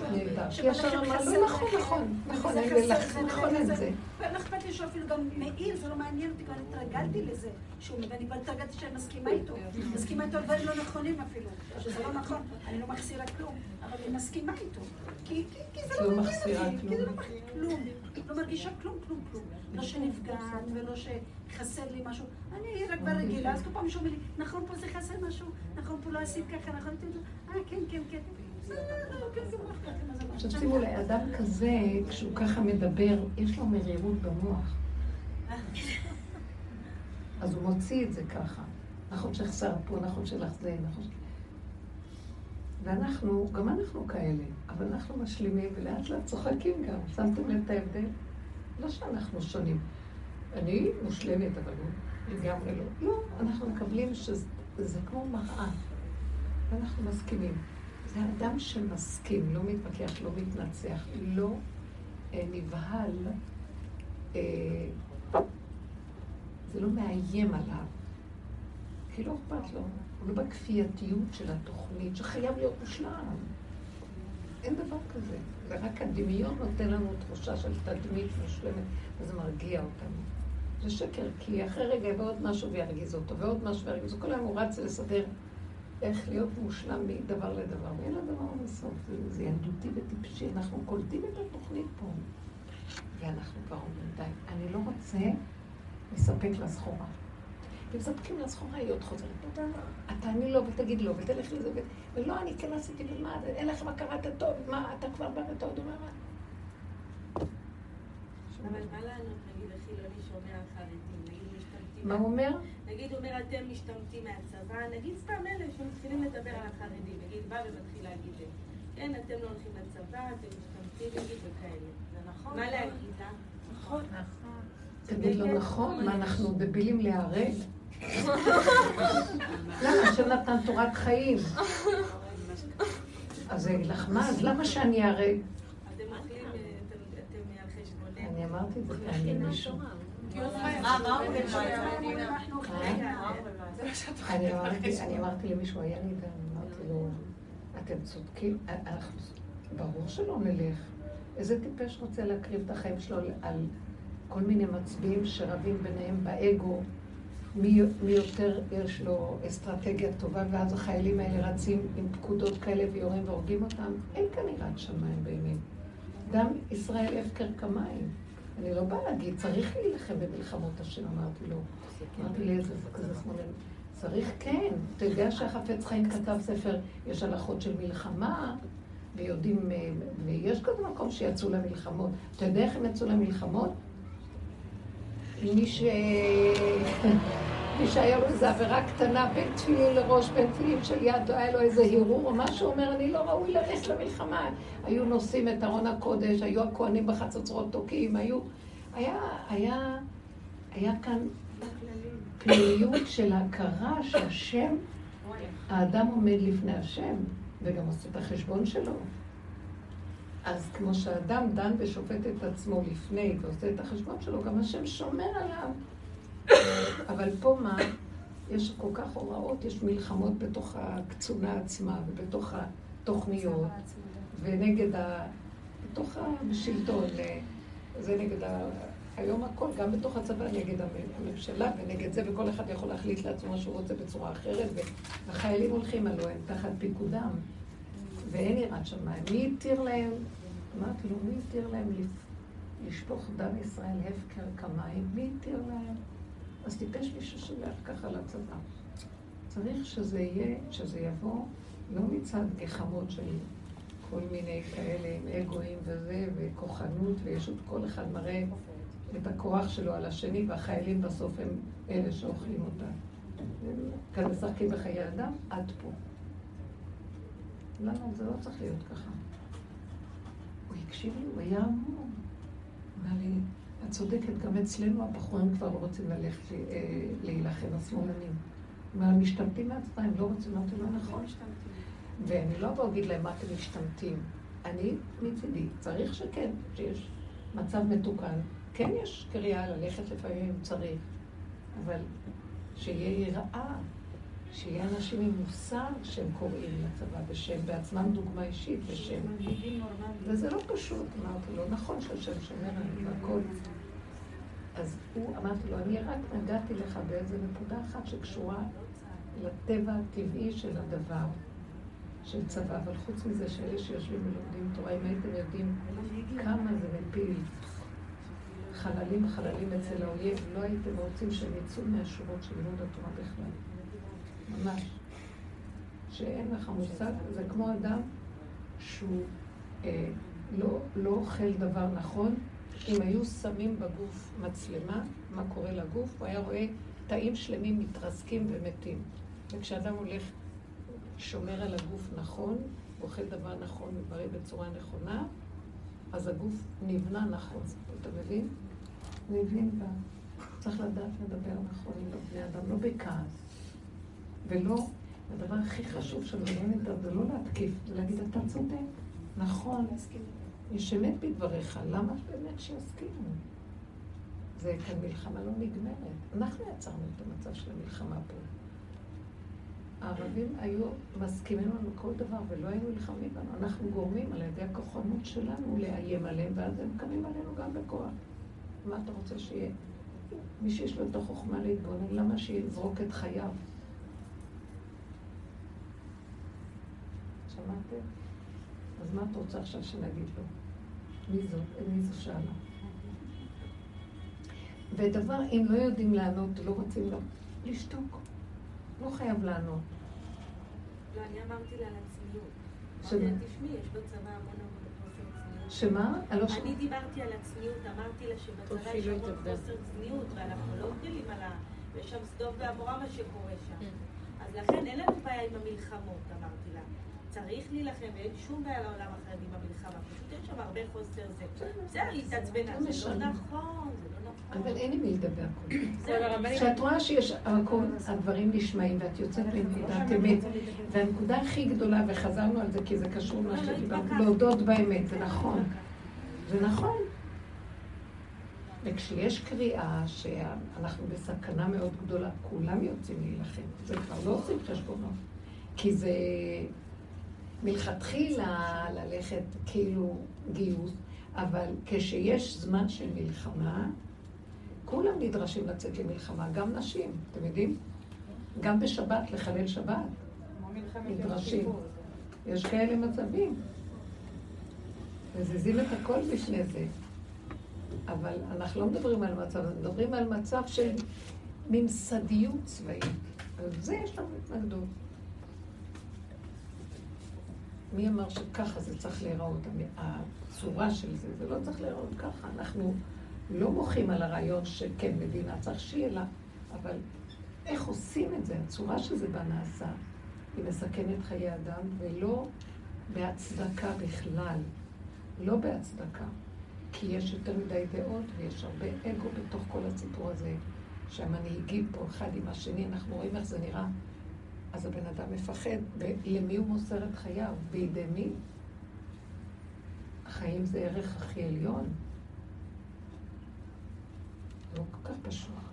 שהוא... ישר אמרנו, לא, נכון, נכון, נכון, אני נכון את זה. ולא אכפת לי שהוא אפילו גם מעיר, זה לא מעניין אותי, כבר התרגלתי לזה. ואני כבר התרגלתי שאני מסכימה איתו. מסכימה איתו על דברים לא נכונים אפילו. שזה לא נכון, אני לא מחסירה כלום. אבל אני מסכימה איתו. כי זה לא מעניין אותי. כי זה לא כלום. לא מרגישה כלום, כלום, כלום. לא שנפגעת ולא שחסר לי משהו. אני רק ברגילה, אז כל פעם אומר לי, נכון פה זה חסר משהו, נכון פה לא עשית ככה, נכון? אה, כן, כן, כן. עכשיו שימו לב, אדם כזה, כשהוא ככה מדבר, יש לו מרירות במוח. אז הוא מוציא את זה ככה. נכון שחסר פה, נכון שלך זה, נכון ש... ואנחנו, גם אנחנו כאלה, אבל אנחנו משלימים ולאט לאט צוחקים גם. שמתם לב את ההבדל? לא שאנחנו שונים. אני מושלמת, אבל הוא לגמרי לא. לא, אנחנו מקבלים שזה כמו מראה, ואנחנו מסכימים. זה אדם שמסכים, לא מתווכח, לא מתנצח, לא אה, נבהל, אה, זה לא מאיים עליו, כי לא אכפת לו. הוא לא בכפייתיות של התוכנית, שחייב להיות מושלם. אין דבר כזה. זה רק הדמיון נותן לנו תחושה של תדמית מושלמת, וזה מרגיע אותנו. זה שקר, כי אחרי רגע יבוא עוד משהו וירגיז אותו, ועוד משהו וירגיז אותו. כל היום הוא רץ לסדר איך להיות מושלם מדבר לדבר, ואין לדבר בסוף. זה, ילדותי וטיפשי, אנחנו קולטים את התוכנית פה. ואנחנו כבר אומרים, די, אני לא רוצה לספק לסחורה. ומספקים לסחורה, היא עוד חוזרת. אתה תעני לו ותגיד לו, ותלך לזה, ולא, אני כן עשיתי, ומה, אין לכם הכרה, אתה טוב, מה, אתה כבר בא ואתה עוד אומר, מה? אבל מה לענות, נגיד, החילוני שאומר על חרדים, נגיד משתמטים? מה הוא אומר? נגיד, אומר, אתם משתמטים מהצבא, נגיד סתם אלה שמתחילים לדבר על החרדים, נגיד, בא ומתחיל להגיד, כן, אתם לא הולכים לצבא, אתם משתמטים, נגיד, וכאלה. זה נכון. מה להגיד לה? נכון. נכון. תגיד לו נכון, מה אנחנו דבילים להיהרג? למה? השם נתן תורת חיים. אז זה לך מה? אז למה שאני אהרג? אני אמרתי את זה פעמים מישהו. אני אמרתי למישהו, היה לי דם, אמרתי לו, אתם צודקים, ברור שלא נלך. איזה טיפש רוצה להקריב את החיים שלו על כל מיני מצביעים שרבים ביניהם באגו, מי, מי יותר יש לו אסטרטגיה טובה, ואז החיילים האלה רצים עם פקודות כאלה ויורים והורגים אותם. אין כאן יראת שמיים באמת. דם ישראל הפקר כמיים. אני לא באה להגיד, צריך להילחם במלחמות השם, אמרתי לו. אמרתי לי, איזה כזה שמאלני. צריך כן. אתה יודע שהחפץ חיים כתב ספר, יש הלכות של מלחמה, ויודעים, אה, ויש כזה מקום שיצאו למלחמות. אתה יודע איך הם יצאו למלחמות? מי ש... מי שהיה לו איזו עבירה קטנה בין תפילין לראש, בין תפילין של יד, היה לו איזה הרהור או משהו, אומר, אני לא ראוי ללכת למלחמה. היו נושאים את ארון הקודש, היו הכוהנים בחצוצרות תוקעים, היו... היה, היה, היה כאן פנימיות של הכרה שהשם, האדם עומד לפני השם, וגם עושה את החשבון שלו. אז כמו שהאדם דן ושופט את עצמו לפני ועושה את החשבון שלו, גם השם שומר עליו. אבל פה מה? יש כל כך הוראות, יש מלחמות בתוך הקצונה עצמה ובתוך התוכניות, ונגד ה... בתוך השלטון, זה נגד ה... היום הכל, גם בתוך הצבא, נגד הממשלה ונגד זה, וכל אחד יכול להחליט לעצמו מה שהוא רוצה בצורה אחרת, והחיילים הולכים עלו, הם תחת פיקודם, ואין יראת שמיים. מי התיר להם, אמרתי לו, מי התיר להם לשפוך דם ישראל הפקר כמים? מי התיר להם? אז טיפש מי ששולח ככה לצבא. צריך שזה יהיה, שזה יבוא לא מצד גחמות של כל מיני כאלה עם אגואים וזה, וכוחנות, ויש עוד כל אחד מראה את הכוח שלו על השני, והחיילים בסוף הם אלה שאוכלים אותה. כאן משחקים בחיי אדם, עד פה. למה? זה לא צריך להיות ככה. הוא הקשיב לי, הוא היה אמור. אמר לי, את צודקת, גם אצלנו הבחורים כבר לא רוצים ללכת אה, להילחם, השמאלנים. הם משתמטים מעצמם, הם לא רוצים, אמרתי לו, נכון. ואני לא אבוא להגיד להם מה אתם משתמטים. אני מצידי, צריך שכן, שיש מצב מתוקן. כן יש קריאה ללכת לפעמים אם צריך, אבל שיהיה יראה, שיהיה אנשים עם מוסר שהם קוראים לצבא, ושהם בעצמם דוגמה אישית, ושהם... וזה לא פשוט, אמרתי לו, נכון שהשם שומר עליהם והכל. אז הוא, אמרתי לו, אני רק נגעתי לך באיזה נקודה אחת שקשורה לטבע הטבעי של הדבר, של צבא, אבל חוץ מזה שאלה שיושבים ולומדים תורה, אם הייתם יודעים כמה זה מפיל חללים חללים אצל האויב, לא הייתם רוצים שהם יצאו מהשורות של לימוד התורה בכלל. ממש. שאין לך מושג, זה כמו אדם שהוא אה, לא, לא אוכל דבר נכון. אם היו שמים בגוף מצלמה, מה קורה לגוף, הוא היה רואה תאים שלמים מתרסקים ומתים. וכשאדם הולך, שומר על הגוף נכון, אוכל דבר נכון ובריא בצורה נכונה, אז הגוף נבנה נכון. אתה מבין? בה. צריך לדעת לדבר נכון עם בני אדם, לא בכעס. ולא, הדבר הכי חשוב לא נדע, זה לא להתקיף, זה להגיד, אתה צודק, נכון, יש אמת בדבריך, למה באמת שיסכימו? זה כאן מלחמה לא נגמרת. אנחנו יצרנו את המצב של המלחמה פה. הערבים היו מסכימים לנו כל דבר ולא היינו נלחמים בנו. אנחנו גורמים על ידי הכוחנות שלנו לאיים עליהם, ואז הם קמים עלינו גם בכוח. מה אתה רוצה שיהיה? מי שיש לו את החוכמה להתבונן, למה שיזרוק את חייו? שמעתם? אז מה את רוצה עכשיו שנגיד לו? מי זאת? מי זו שאלה? ודבר, אם לא יודעים לענות, לא רוצים לו, לשתוק. לא חייב לענות. לא, אני אמרתי לה על. אמרתי לה, תשמעי, יש בצבא המון המון שמה? אני דיברתי על הצניעות, אמרתי לה שבצבא יש המון חוסר צניעות, ואנחנו לא גדלים על ה... ויש שם סדום ועמורה מה שקורה שם. כן. אז לכן אין לנו בעיה עם המלחמות, אמרתי לה. צריך להילחם, ואין שום בעיה לעולם החרדי במלחמה. פשוט יש שם הרבה חוסר זה. בסדר, היא התעצבנה, זה לא נכון, זה לא נכון. אבל אין עם מי לדבר כשאת רואה שיש הכל, הדברים נשמעים ואת יוצאת מנקודת אמת, והנקודה הכי גדולה, וחזרנו על זה כי זה קשור למה לא, לא שדיברת, להודות באמת, זה נכון. זה נכון. וכשיש קריאה שאנחנו בסכנה מאוד גדולה, כולם יוצאים להילחם. זה כבר לא עושים חשבונות. כי זה מלכתחילה ללכת כאילו גיוס, אבל כשיש זמן של מלחמה, כולם נדרשים לצאת למלחמה, גם נשים, אתם יודעים? גם בשבת, לחלל שבת. נדרשים. יש כאלה מצבים. מזיזים את הכל בפני זה. אבל אנחנו לא מדברים על מצב, אנחנו מדברים על מצב של ממסדיות צבאית. על זה יש לנו התנגדות. מי אמר שככה זה צריך להיראות? הצורה של זה, זה לא צריך להיראות ככה. אנחנו לא מוחים על הרעיון שכן, מדינה צריך שיהיה לה, אבל איך עושים את זה? הצורה שזה בה נעשה, היא מסכנת חיי אדם, ולא בהצדקה בכלל. לא בהצדקה. כי יש יותר מדי דעות ויש הרבה אגו בתוך כל הסיפור הזה, שהמנהיגים פה אחד עם השני, אנחנו רואים איך זה נראה. אז הבן אדם מפחד, ולמי הוא מוסר את חייו? בידי מי? החיים זה ערך הכי עליון. לא כל כך פשוט.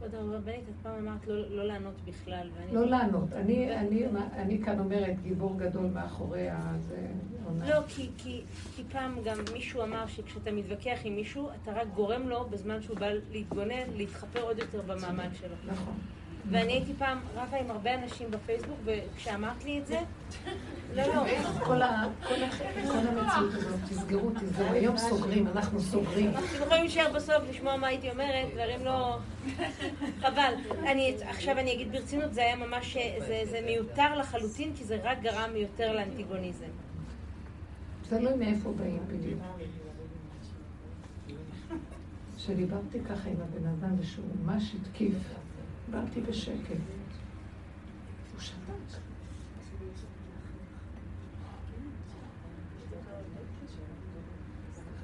כבוד הרבנית, את פעם אמרת לא, לא לענות בכלל. לא לענות. אני, אני, אני כאן אומרת, גיבור גדול מאחורי זה עונה. לא, כי, כי, כי פעם גם מישהו אמר שכשאתה מתווכח עם מישהו, אתה רק גורם לו, בזמן שהוא בא להתגונן, להתחפר עוד יותר במעמד שלו. נכון. ואני הייתי פעם רבה עם הרבה אנשים בפייסבוק, וכשאמרת לי את זה, לא, לא. כל המציאות הזאת, תסגרו, תסגרו. היום סוגרים, אנחנו סוגרים. אתם יכולים להישאר בסוף, לשמוע מה הייתי אומרת, דברים לא... חבל. עכשיו אני אגיד ברצינות, זה היה ממש, זה מיותר לחלוטין, כי זה רק גרם יותר לאנטיגוניזם. תלוי מאיפה באים בדיוק. כשדיברתי ככה עם הבן אדם ושהוא ממש התקיף, דיברתי בשקט. הוא שתק.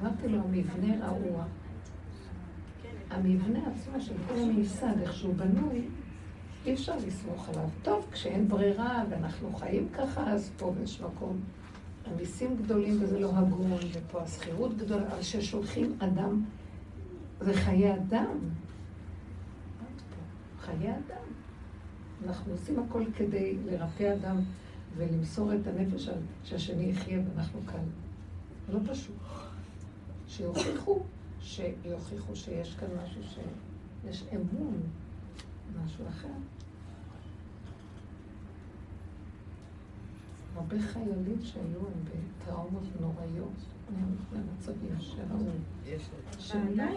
אמרתי לו, המבנה רעוע. המבנה עצמו של כל הממסד, איך שהוא בנוי, אי אפשר לסמוך עליו. טוב, כשאין ברירה ואנחנו חיים ככה, אז פה יש מקום. המיסים גדולים וזה לא הגון, ופה השכירות גדולה, אבל כששולחים אדם, זה חיי אדם. חיי אדם. אנחנו עושים הכל כדי לרפא אדם ולמסור את הנפש שהשני יחיה ואנחנו כאן. לא פשוט. שיוכיחו, שיוכיחו שיש כאן משהו שיש אמון, משהו אחר. הרבה חיילים שהיו הם בטראומות נוראיות, במצבים שראו. שאולי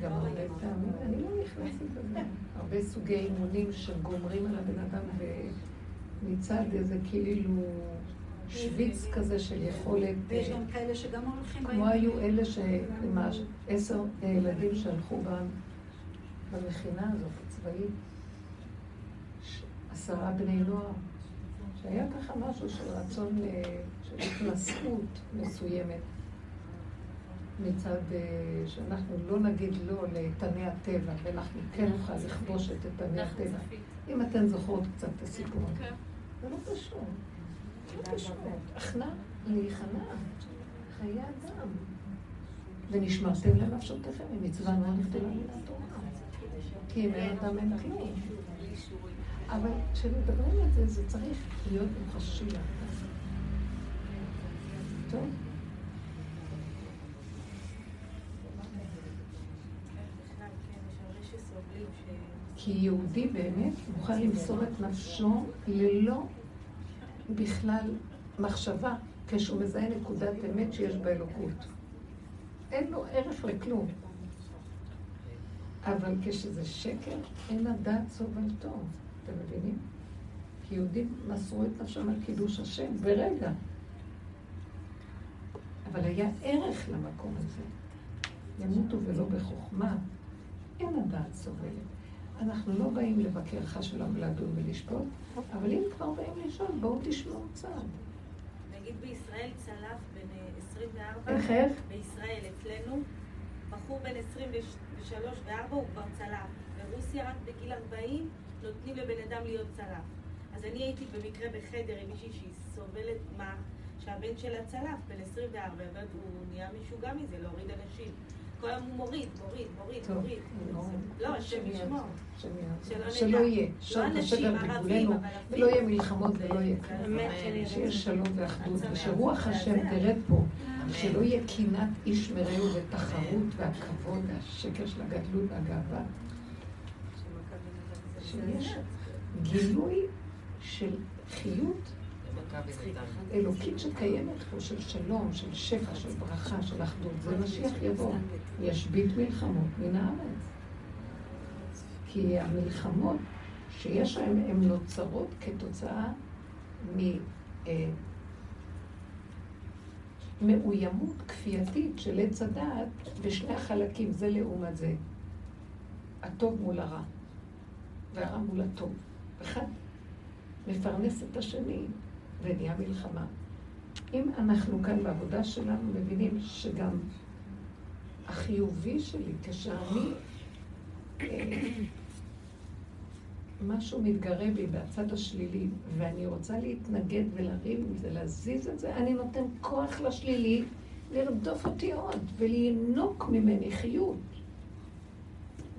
גם הרבה פעמים, אני לא נכנסת לזה. הרבה סוגי אימונים שגומרים על הבן אדם ומצד איזה כאילו שוויץ כזה של יכולת... ויש גם כאלה שגם הולכים... כמו היו אלה עם עשר ילדים שהלכו במכינה הזאת, הצבאית, עשרה בני נוער, שהיה ככה משהו של רצון, של התנסות מסוימת. מצד אה, שאנחנו לא נגיד לא לאיתני הטבע, ואנחנו כן נוכל לכבוש את איתני הטבע. אם אתן זוכרות קצת את הסיפור. כן. זה לא פשוט. לא פשוט. הכנע להיכנע. חיי אדם. ונשמרתם לנפשותיכם, מצווה מאוד גדולה מן התורה. כי אם אין אדם אין כלום. אבל כשמדברים על זה, זה צריך להיות מוחשי טוב? כי יהודי באמת מוכן למסור את נפשו ללא בכלל מחשבה, כשהוא מזהה נקודת אמת שיש בה אלוקות. אין לו ערך לכלום. אבל כשזה שקר, אין הדעת סובלתו. אתם מבינים? כי יהודים מסרו את נפשם על קידוש השם ברגע. אבל היה ערך למקום הזה. ימותו ולא בחוכמה. אין הדעת סובלת. אנחנו לא באים לבקר חס ושלום לדון ולשפוט, אבל אם כבר באים לשאול, בואו תשמעו צעד. נגיד בישראל צלף בן 24, אה, איך איך? בישראל אצלנו, בחור בן 23 ו-4 הוא כבר צלף. ברוסיה רק בגיל 40 נותנים לבן אדם להיות צלף. אז אני הייתי במקרה בחדר עם מישהי שהיא סובלת מה, שהבן שלה צלף, בן 24, והוא נהיה משוגע מזה, להוריד אנשים. כל היום הוא מוריד, מוריד, מוריד, מוריד. לא, השם ישמור. שלא יהיה. שלא השם בגבולנו, ולא יהיה מלחמות ולא יהיה כלום. שיש שלום ואחדות, ושרוח השם תרד פה. שלא יהיה קנאת איש מרעהו ותחרות והכבוד והשקר של הגדלות והגאווה. שיש גילוי של חיות אלוקית שקיימת פה, של שלום, של שפע, של ברכה, של אחדות. זה משיח יבוא. ישבית מלחמות מן הארץ. כי המלחמות שיש להן, הן נוצרות כתוצאה ממאוימות כפייתית של עץ הדעת בשני החלקים, זה לעומת זה. הטוב מול הרע, והרע מול הטוב. אחד מפרנס את השני, ונהיה מלחמה. אם אנחנו כאן בעבודה שלנו מבינים שגם החיובי שלי, כשאני... אה, משהו מתגרה בי בצד השלילי, ואני רוצה להתנגד ולריב עם זה, להזיז את זה, אני נותן כוח לשלילי לרדוף אותי עוד ולינוק ממני חיות.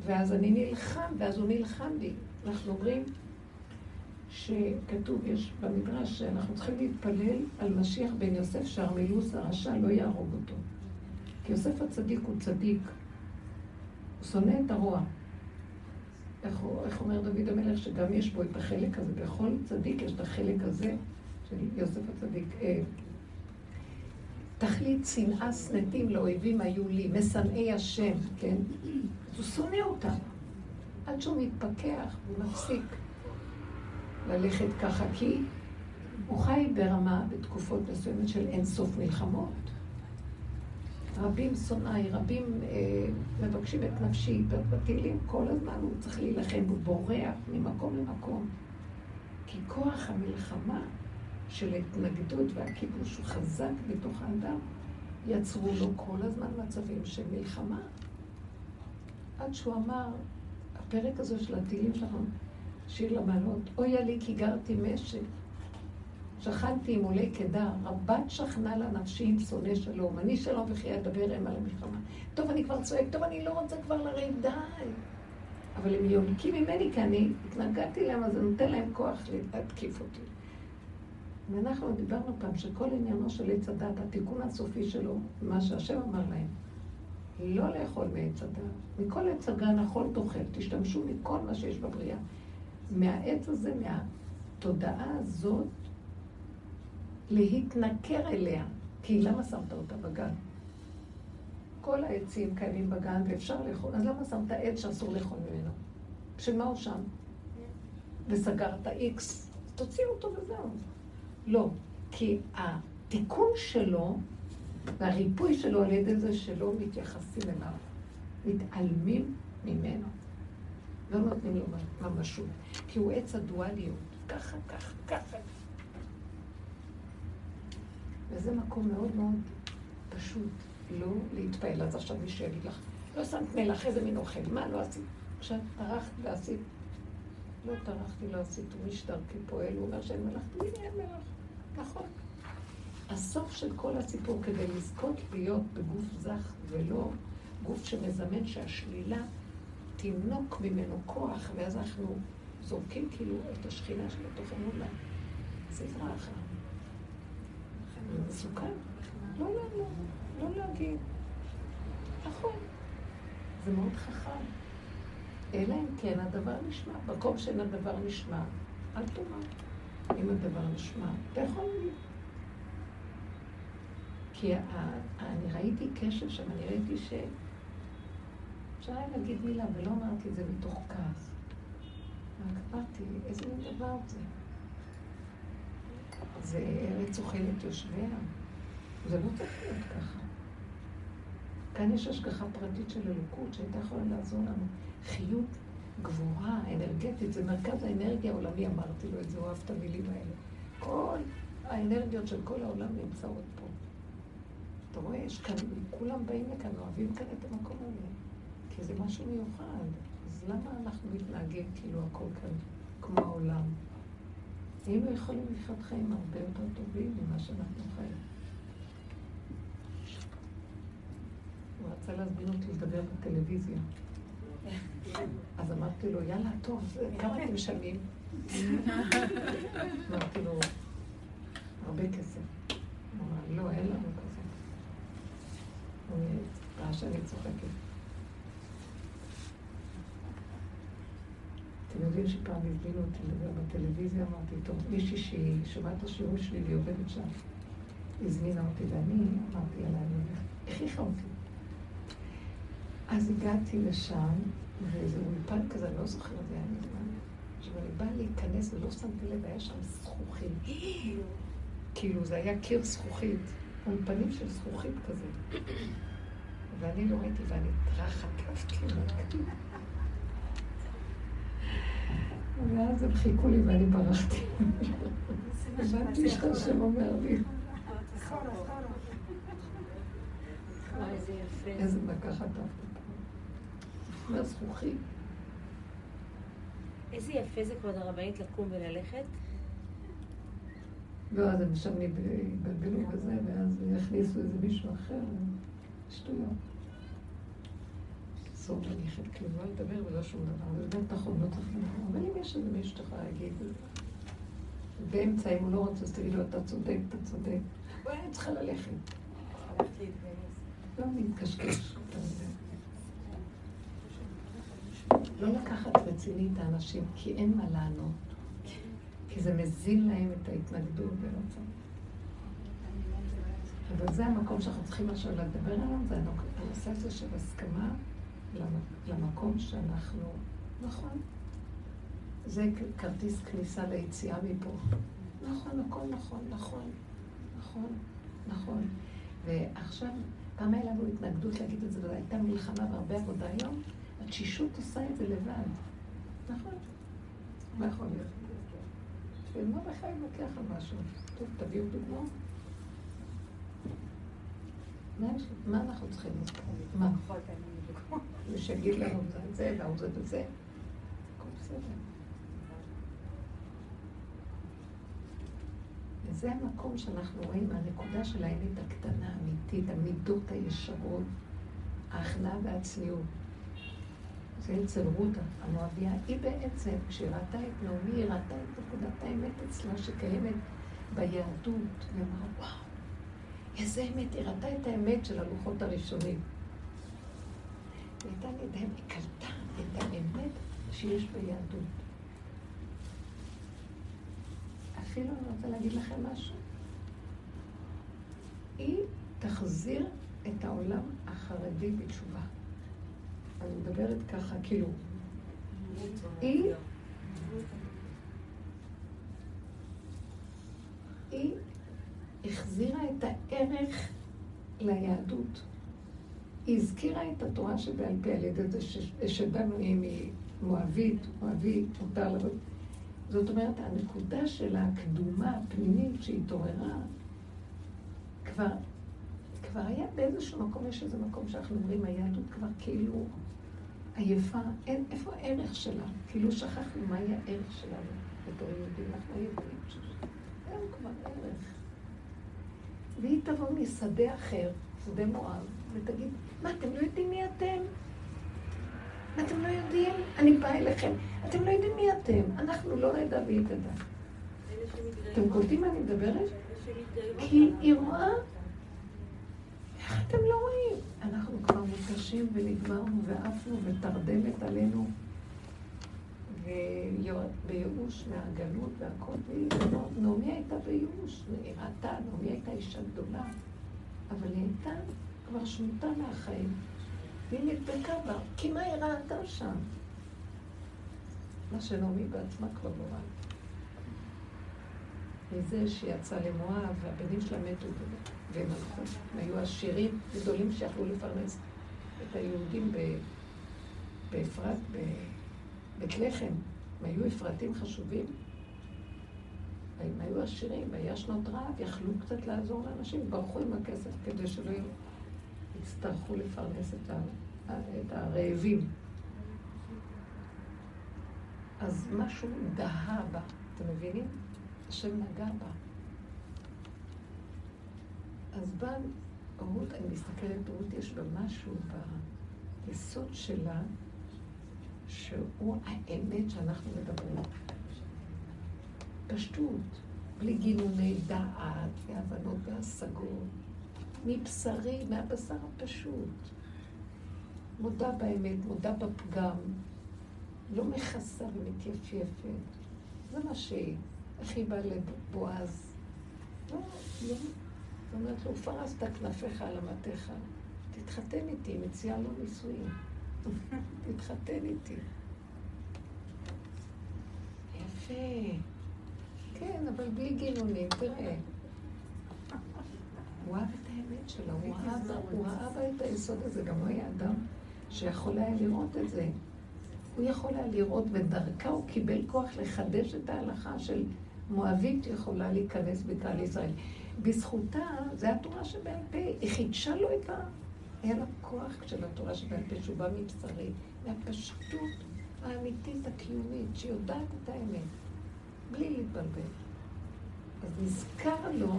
ואז אני נלחם, ואז הוא נלחם בי. אנחנו אומרים שכתוב, יש במדרש, שאנחנו צריכים להתפלל על משיח בן יוסף שהרמילוס הרשע לא יהרוג אותו. כי יוסף הצדיק הוא צדיק, הוא שונא את הרוע. איך, איך אומר דוד המלך, שגם יש בו את החלק הזה, בכל צדיק יש את החלק הזה של יוסף הצדיק. אה, תכלית שנאה שנאתים לאויבים היו לי, משנאי השם, כן? הוא שונא אותם, עד שהוא מתפכח ומפסיק ללכת ככה, כי הוא חי ברמה, בתקופות מסוימת של אינסוף מלחמות. רבים שונאי, רבים אה, מבקשים את נפשי, בתהילים כל הזמן הוא צריך להילחם, הוא בורח ממקום למקום. כי כוח המלחמה של ההתנגדות והכיבוש הוא חזק בתוך האדם, יצרו לו כל הזמן מצבים של מלחמה. עד שהוא אמר, הפרק הזה של התהילים שלנו, שיר לבנות, אויה לי כי גרתי משק, שכנתי עם עולי קדר, רבת שכנה לה נפשי עם שונא שלום, אני שלום וכי אדבר הם על המלחמה. טוב, אני כבר צועק, טוב, אני לא רוצה כבר לריב, די. אבל הם יונקים ממני, כי אני התנגדתי להם, אז זה נותן להם כוח להתקיף אותי. ואנחנו דיברנו פעם שכל עניינו של עץ הדת, התיקון הסופי שלו, מה שהשם אמר להם, לא לאכול מעץ הדת. מכל עץ הגן אכול תאכל, תשתמשו מכל מה שיש בבריאה. מהעץ הזה, מהתודעה הזאת, להתנכר אליה. כי למה שמת אותה בגן? כל העצים קיימים בגן ואפשר לאכול, אז למה שמת עץ שאסור לאכול ממנו? בשביל מה הוא שם? וסגרת איקס, תוציא אותו וזהו. לא, כי התיקון שלו והריפוי שלו על ידי זה שלא מתייחסים אליו, מתעלמים ממנו. לא נותנים לו ממשות, כי הוא עץ הדואליות, ככה, ככה, ככה. וזה מקום מאוד מאוד פשוט לא להתפעל. אז עכשיו מישהו יגיד לך, לא שמת מלח, איזה מין אוכל, מה לא עשית? עכשיו טרחת ועשית. לא טרחתי, לא עשית, הוא משטר כפועל, הוא אומר שאין מלח, תגידי אין מלח. נכון. הסוף של כל הסיפור, כדי לזכות להיות בגוף זך ולא גוף שמזמן שהשלילה תינוק ממנו כוח, ואז אנחנו זורקים כאילו את השכינה שלתוכנו לסדרה אחת. זה מסוכן. לא, לא, לא, לא להגיד. נכון. זה מאוד חכם. אלא אם כן הדבר נשמע. מקום שאין הדבר נשמע, אל תאמר. אם הדבר נשמע, אתה יכול להגיד. כי אני ראיתי קשר שם, אני ראיתי ש... אפשר היה להגיד מילה, ולא אמרתי את זה מתוך כעס. רק אמרתי, איזה מין דבר זה? זה ארץ אוכלת יושביה. זה לא צריך להיות ככה. כאן יש השגחה פרטית של אלוקות שהייתה יכולה לעזור לנו. חיות גבוהה, אנרגטית, זה מרכז האנרגיה העולמי, אמרתי לו את זה, אוהב את המילים האלה. כל האנרגיות של כל העולם נמצאות פה. אתה רואה, יש כאן, כולם באים לכאן, אוהבים כאן את המקום הזה, כי זה משהו מיוחד. אז למה אנחנו מתנהגים כאילו הכל כאן כמו העולם? היינו יכולים לחיות חיים הרבה יותר טובים ממה שאנחנו חיים. הוא רצה להזמין אותי לדבר בטלוויזיה. אז אמרתי לו, יאללה, טוב, כמה אתם משלמים? אמרתי לו, הרבה כסף. הוא אמר, לא, אין לנו כזה. הוא ראה שאני צוחקת. אתם יודעים שפעם הזמינו אותי לדבר בטלוויזיה, אמרתי, טוב, מישהי שהיא שומעת את השיעור שלי והיא עובדת שם, הזמינה אותי, ואני אמרתי, יאללה, אני הולכת, הכריחה אותי. אז הגעתי לשם, ואיזה אולפן כזה, אני לא זוכרת, זה היה מזמן. עכשיו, אני באה להיכנס ולא שמתי לב, היה שם זכוכית. כאילו, זה היה קיר זכוכית, אולפנים של זכוכית כזה. ואני לא ראיתי, ואני טרחה, קפתי. ואז הם חיכו לי ואני ברחתי. הבנתי שהשם אומר לי. איזה מכה חטפת. מהזכוכית. איזה יפה זה, כבוד הרבנית, לקום וללכת. לא, אז הם שם יתבלבלו בזה, ואז יכניסו איזה מישהו אחר, שטויות. אסור ללכת כלום, לא לדבר ולא שום דבר, זה גם נכון, לא צריך לדבר, אבל אם יש איזה מישהו יכולה להגיד, באמצע, אם הוא לא רוצה, אז תגיד לו, אתה צודק, אתה צודק. אולי אני צריכה ללכת. לא להתקשקש. לא לקחת רציני את האנשים, כי אין מה לענות. כי זה מזין להם את ההתנגדות ולא צריך. אבל זה המקום שאנחנו צריכים עכשיו לדבר עליו, זה הנושא הזה של הסכמה למקום שאנחנו, נכון, זה כרטיס כניסה ליציאה מפה. נכון, הכל נכון, נכון, נכון, נכון. ועכשיו, פעם היה לנו התנגדות להגיד את זה, וזו הייתה מלחמה והרבה עבודה היום, התשישות עושה את זה לבד. נכון. מה יכול להיות? בשביל מה לוקח על משהו? טוב, תביאו דוגמאות. מה אנחנו צריכים? מה? ושיגיד לנו את זה, והוא זה וזה. הכל בסדר. וזה המקום שאנחנו רואים, הנקודה של האמת הקטנה, האמיתית, המידות הישרות, ההכנעה והצניעות. זה אצל רודה, המואביה, היא בעצם, כשהיא ראתה את נעמי, היא ראתה את נקודת האמת אצלה שקיימת ביהדות, והיא אמרה, וואו, איזה אמת, היא ראתה את האמת של הלוחות הראשונים. הייתה נדהמת, היא קלטה את האמת שיש ביהדות. אפילו אני רוצה להגיד לכם משהו. היא תחזיר את העולם החרדי בתשובה. אני מדברת ככה, כאילו, היא, היא החזירה את הערך ליהדות. היא הזכירה את התורה שבעל פה על ידי זה שדנו אם היא מואבית, מואבית, מותר לבוא. זאת אומרת, הנקודה של הקדומה הפנימית שהתעוררה, כבר, כבר היה באיזשהו מקום, יש איזה מקום שאנחנו אומרים, היהדות כבר כאילו עייפה, אין, איפה הערך שלה? כאילו שכחנו מה היה הערך שלנו בתור יהודים, אנחנו היהודים אין כבר ערך. והיא תבוא משדה אחר, שדה מואב, ותגיד, מה, אתם לא יודעים מי אתם? מה אתם לא יודעים? אני באה אליכם. אתם לא יודעים מי אתם. אנחנו לא נדע והיא תדע. אתם קולטים מה אני מדברת? כי היא רואה... איך אתם לא רואים? אנחנו כבר מותשים ונגמרנו ועפנו ותרדמת עלינו ובייאוש מהגלות והכל, נעמי הייתה בייאוש, היא ראתה, נעמי הייתה אישה גדולה, אבל היא הייתה כבר שמוטה מהחיים, והיא נדבקה בה, כי מה היא ראתה שם? מה שנעמי בעצמה כבר לא ראתה. מזה שיצאה למואב, והבנים שלה מתו והם הלכו. הם היו עשירים גדולים שיכלו לפרנס את היהודים באפרת, בבית לחם. הם היו אפרתים חשובים. הם היו עשירים, והיה שנות רעב, יכלו קצת לעזור לאנשים, ברחו עם הכסף כדי שלא יצטרכו לפרנס את, ה, את הרעבים. אז משהו דהה בה, אתם מבינים? השם נגע בה. אז בא רות, אני מסתכלת, רות יש בה משהו ביסוד שלה, שהוא האמת שאנחנו מדברים. פשטות, בלי גינוני דעת והבנות והשגות, מבשרי, מהבשר הפשוט. מודה באמת, מודה בפגם, לא מכסה ומתייפייפת. זה מה שהיא. איך היא באה לבועז? לא, לא. זאת אומרת לו, פרסת כנפיך על אמתיך, תתחתן איתי, מציעה לו נישואים. תתחתן איתי. יפה. כן, אבל בלי גינונים, תראה. הוא אהב את האמת שלו, הוא ראה בה את היסוד הזה, גם הוא היה אדם שיכול היה לראות את זה. הוא יכול היה לראות, ודרכה הוא קיבל כוח לחדש את ההלכה של מואבית יכולה להיכנס בקהל ישראל. בזכותה, זה התורה שבעל פה, היא חידשה לו את ה... היה לה כוח של התורה שבעל פה, שהוא בא מבשרי, מהפשטות האמיתית הקיומית, שיודעת את האמת, בלי להתבלבל. אז נזכר לו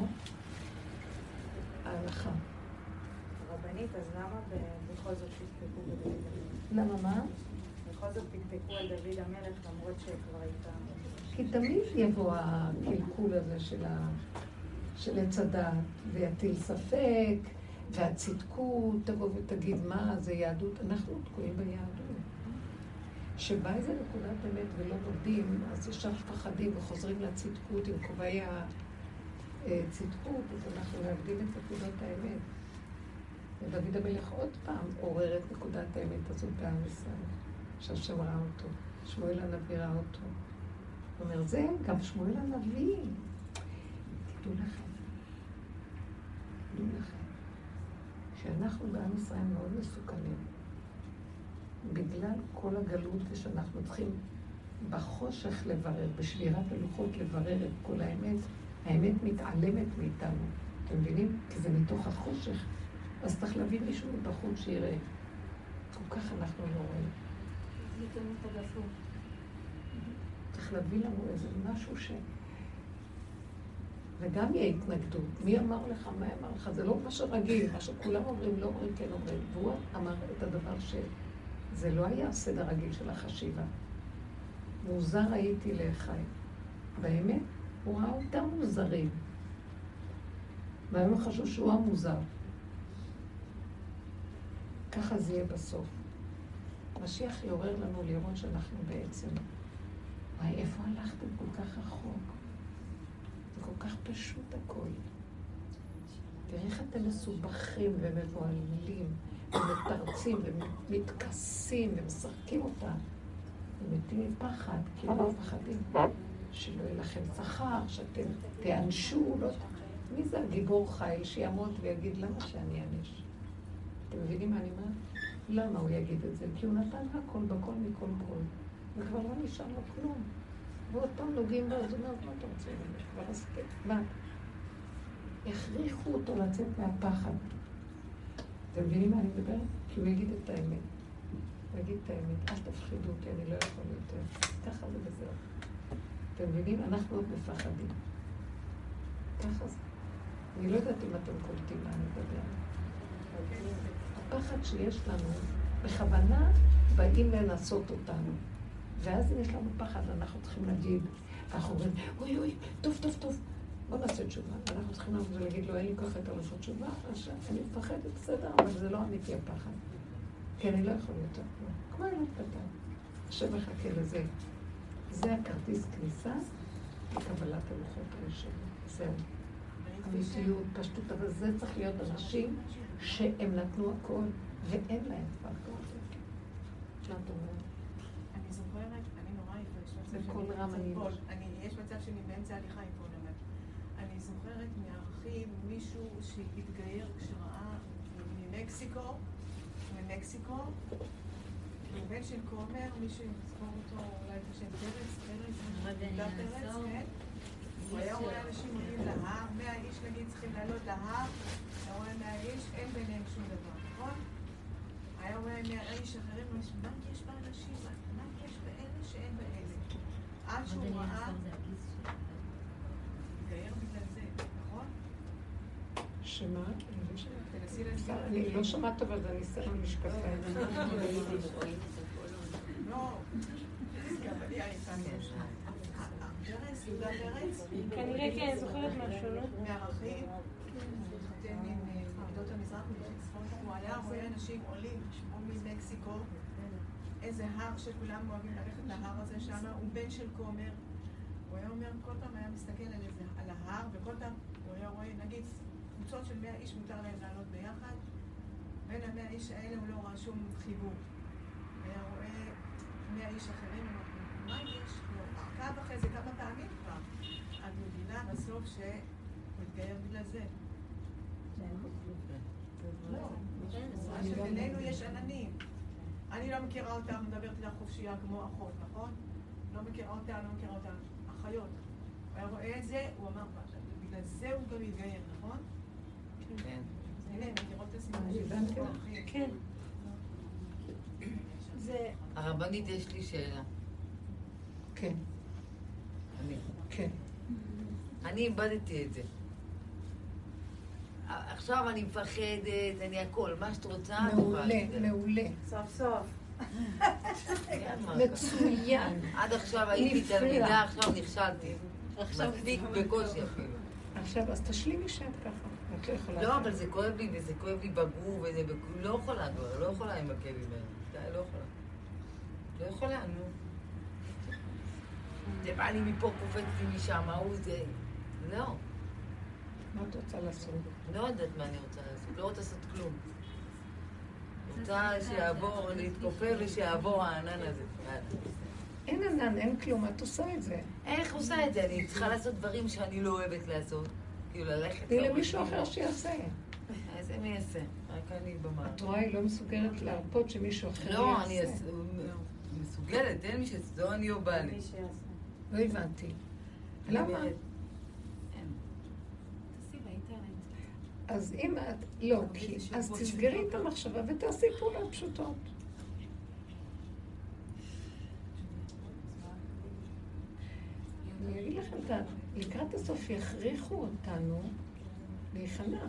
ההלכה. רבנית, אז למה בכל זאת פקפקו בדוד המלך? למה מה? בכל זאת פקפקו על דוד המלך למרות שכבר הייתה... כי תמיד יבוא הקלקול הזה של, ה... של עץ הדת, ויטיל ספק, והצדקות תבוא ותגיד מה זה יהדות. אנחנו תקועים ביהדות. כשבא איזה נקודת אמת ולא מודים, אז ישר פחדים וחוזרים לצדקות עם כובעי הצדקות, אז אנחנו מאבדים את נקודת האמת. ודוד המלך עוד פעם עורר את נקודת האמת הזאת בעם ישראל, שהשם ראה אותו, שמואל הנביא ראה אותו. הוא אומר, זה גם שמואל הנביא. תדעו לכם, תדעו לכם, שאנחנו בעם ישראל מאוד מסוכנים. בגלל כל הגלות ושאנחנו צריכים בחושך לברר, בשבירת הלוחות לברר את כל האמת, האמת מתעלמת מאיתנו. אתם מבינים? כי זה מתוך החושך. אז צריך להביא מישהו מבחוץ שיראה. כל כך אנחנו לא רואים. צריך להביא לנו איזה משהו ש... וגם יהיה התנגדות. מי אמר לך, מה אמר לך? זה לא מה שרגיל, מה שכולם אומרים, לא אומרים, כן אומרים. והוא אמר את הדבר שזה לא היה הסדר רגיל של החשיבה. מוזר הייתי לאחי. באמת, הוא ראה אותם מוזרים. והיום חשבו שהוא המוזר. ככה זה יהיה בסוף. משיח יעורר לנו לראות שאנחנו בעצם, וואי, איפה הלכתם כל כך רחוק? זה כל כך פשוט הכל. תראה איך אתם מסובכים ומבוהלים ומתרצים ומתכסים ומשחקים אותה. ומתים מפחד, כי לא מפחדים. שלא יהיה לכם שכר, שאתם תיענשו, לא... מי זה הגיבור חיל שיעמוד ויגיד למה שאני אענש? אתם מבינים מה אני אומרת? למה הוא יגיד את זה? כי הוא נתן הכל בכל מכל כל. וכבר לא נשאר לו כלום. ועוד פעם נוגעים בו, אז הוא אומר, מה אתה רוצה ממך? כבר עשיתי. מה? הכריחו אותו לצאת מהפחד. אתם מבינים מה אני מדברת? כי הוא יגיד את האמת. הוא יגיד את האמת, אל תפחידו אותי, אני לא יכול יותר. ככה זה וזהו. אתם מבינים? אנחנו עוד מפחדים. ככה זה. אני לא יודעת אם אתם קולטים מה אני מדברת. הפחד שיש לנו, בכוונה באים לנסות אותנו. ואז אם יש לנו פחד, אנחנו צריכים להגיד, אנחנו אומרים, אוי אוי, טוב, טוב, טוב, בוא נעשה תשובה. אנחנו צריכים לעבוד ולהגיד לו, אין לי ככה יותר לעשות תשובה, אני מפחדת, בסדר, אבל זה לא אמיתי הפחד. כי אני לא יכול יותר. כמו ילד קטן. השם מחכה לזה. זה הכרטיס כניסה לקבלת הלוחות הישנים. זהו. אמיתיות, פשטות, אבל זה צריך להיות אנשים שהם נתנו הכל, ואין להם כבר כזה. מה את אומרת? אני זוכרת, אני נורא בקול רם אני... יש מצב שאני באמצע הליכה עם פונה, אני זוכרת מארחיב מישהו שהתגייר כשראה ממקסיקו, ממקסיקו, בן של כומר, מישהו יזכור אותו, אולי השם פרץ, פרץ, פרץ, כן? הוא היה רואה אנשים עולים להר, מאה איש נגיד צריכים לעלות להר, היה רואה מאה איש, אין ביניהם שום דבר, נכון? היה רואה מאה איש אחרים, מה יש באנשים? מה יש באלה שאין באלה? עד שהוא ראה... התגייר בגלל זה, נכון? שמה? אני לא שומעת משקפיים. לא, גם אני יהודה פרץ? כנראה כן, זוכרת משהו, לא? מערכים, התחתן עם עדות המזרח, הוא היה רואה אנשים עולים, או ממקסיקו, איזה הר שכולם אוהבים ללכת להר הזה שם, הוא בן של כומר. הוא היה אומר, כל פעם היה מסתכל על ההר, וכל פעם הוא היה רואה, נגיד, קבוצות של מאה איש מותר להם לעלות ביחד, בין המאה איש האלה הוא לא ראה שום חיבור. היה רואה מאה איש אחרים, מה יש? הוא עקב אחרי זה כמה פעמים כבר. אז הוא גילה בסוף שהוא התגייר בגלל זה. בינינו יש עננים. אני לא מכירה אותם, מדברת איתך חופשייה כמו אחות, נכון? לא מכירה אותה, לא מכירה אותה. אחיות. הוא היה רואה את זה, הוא אמר, בגלל זה הוא גם יתגייר, נכון? כן. כן. זה, הרבנית, יש לי שאלה. כן, אני, כן. אני איבדתי את זה. עכשיו אני מפחדת, אני הכל, מה שאת רוצה, את יכולה מעולה, להגיד עליי. מעולה. סוף סוף. מצוין. עד עכשיו הייתי. תלמידה, עכשיו נכשלתי. מספיק בקושי אפילו. עכשיו, אז תשלימי שאת ככה. את לא יכולה... לא, אבל זה כואב לי, וזה כואב לי בגוף, וזה... לא יכולה כבר, לא יכולה עם הכאבים האלה. די, לא יכולה. לא יכולה, נו. זה בא לי מפה, קופץ לי משם, ההוא זה... לא. מה את רוצה לעשות? לא יודעת מה אני רוצה לעשות, לא רוצה לעשות כלום. רוצה שיעבור, להתכופף ושיעבור הענן הזה. אין ענן, אין כלום, את עושה את זה. איך עושה את זה? אני צריכה לעשות דברים שאני לא אוהבת לעשות. כאילו ללכת... תני למישהו. אחר שיעשה. איזה מי יעשה? רק אני במערכת. את רואה, היא לא מסוגלת להרפות שמישהו אחר לא, אני יעשה. אס- מסוגלת, אין מי ש... לא אני או בעלי. מי שיעשה. לא הבנתי. אני למה? אז אם את... לא, כי... אז תסגרי את המחשבה ותעשי פעולות פשוטות. אני אגיד לכם, את ה- הסוף יכריחו אותנו להיכנע,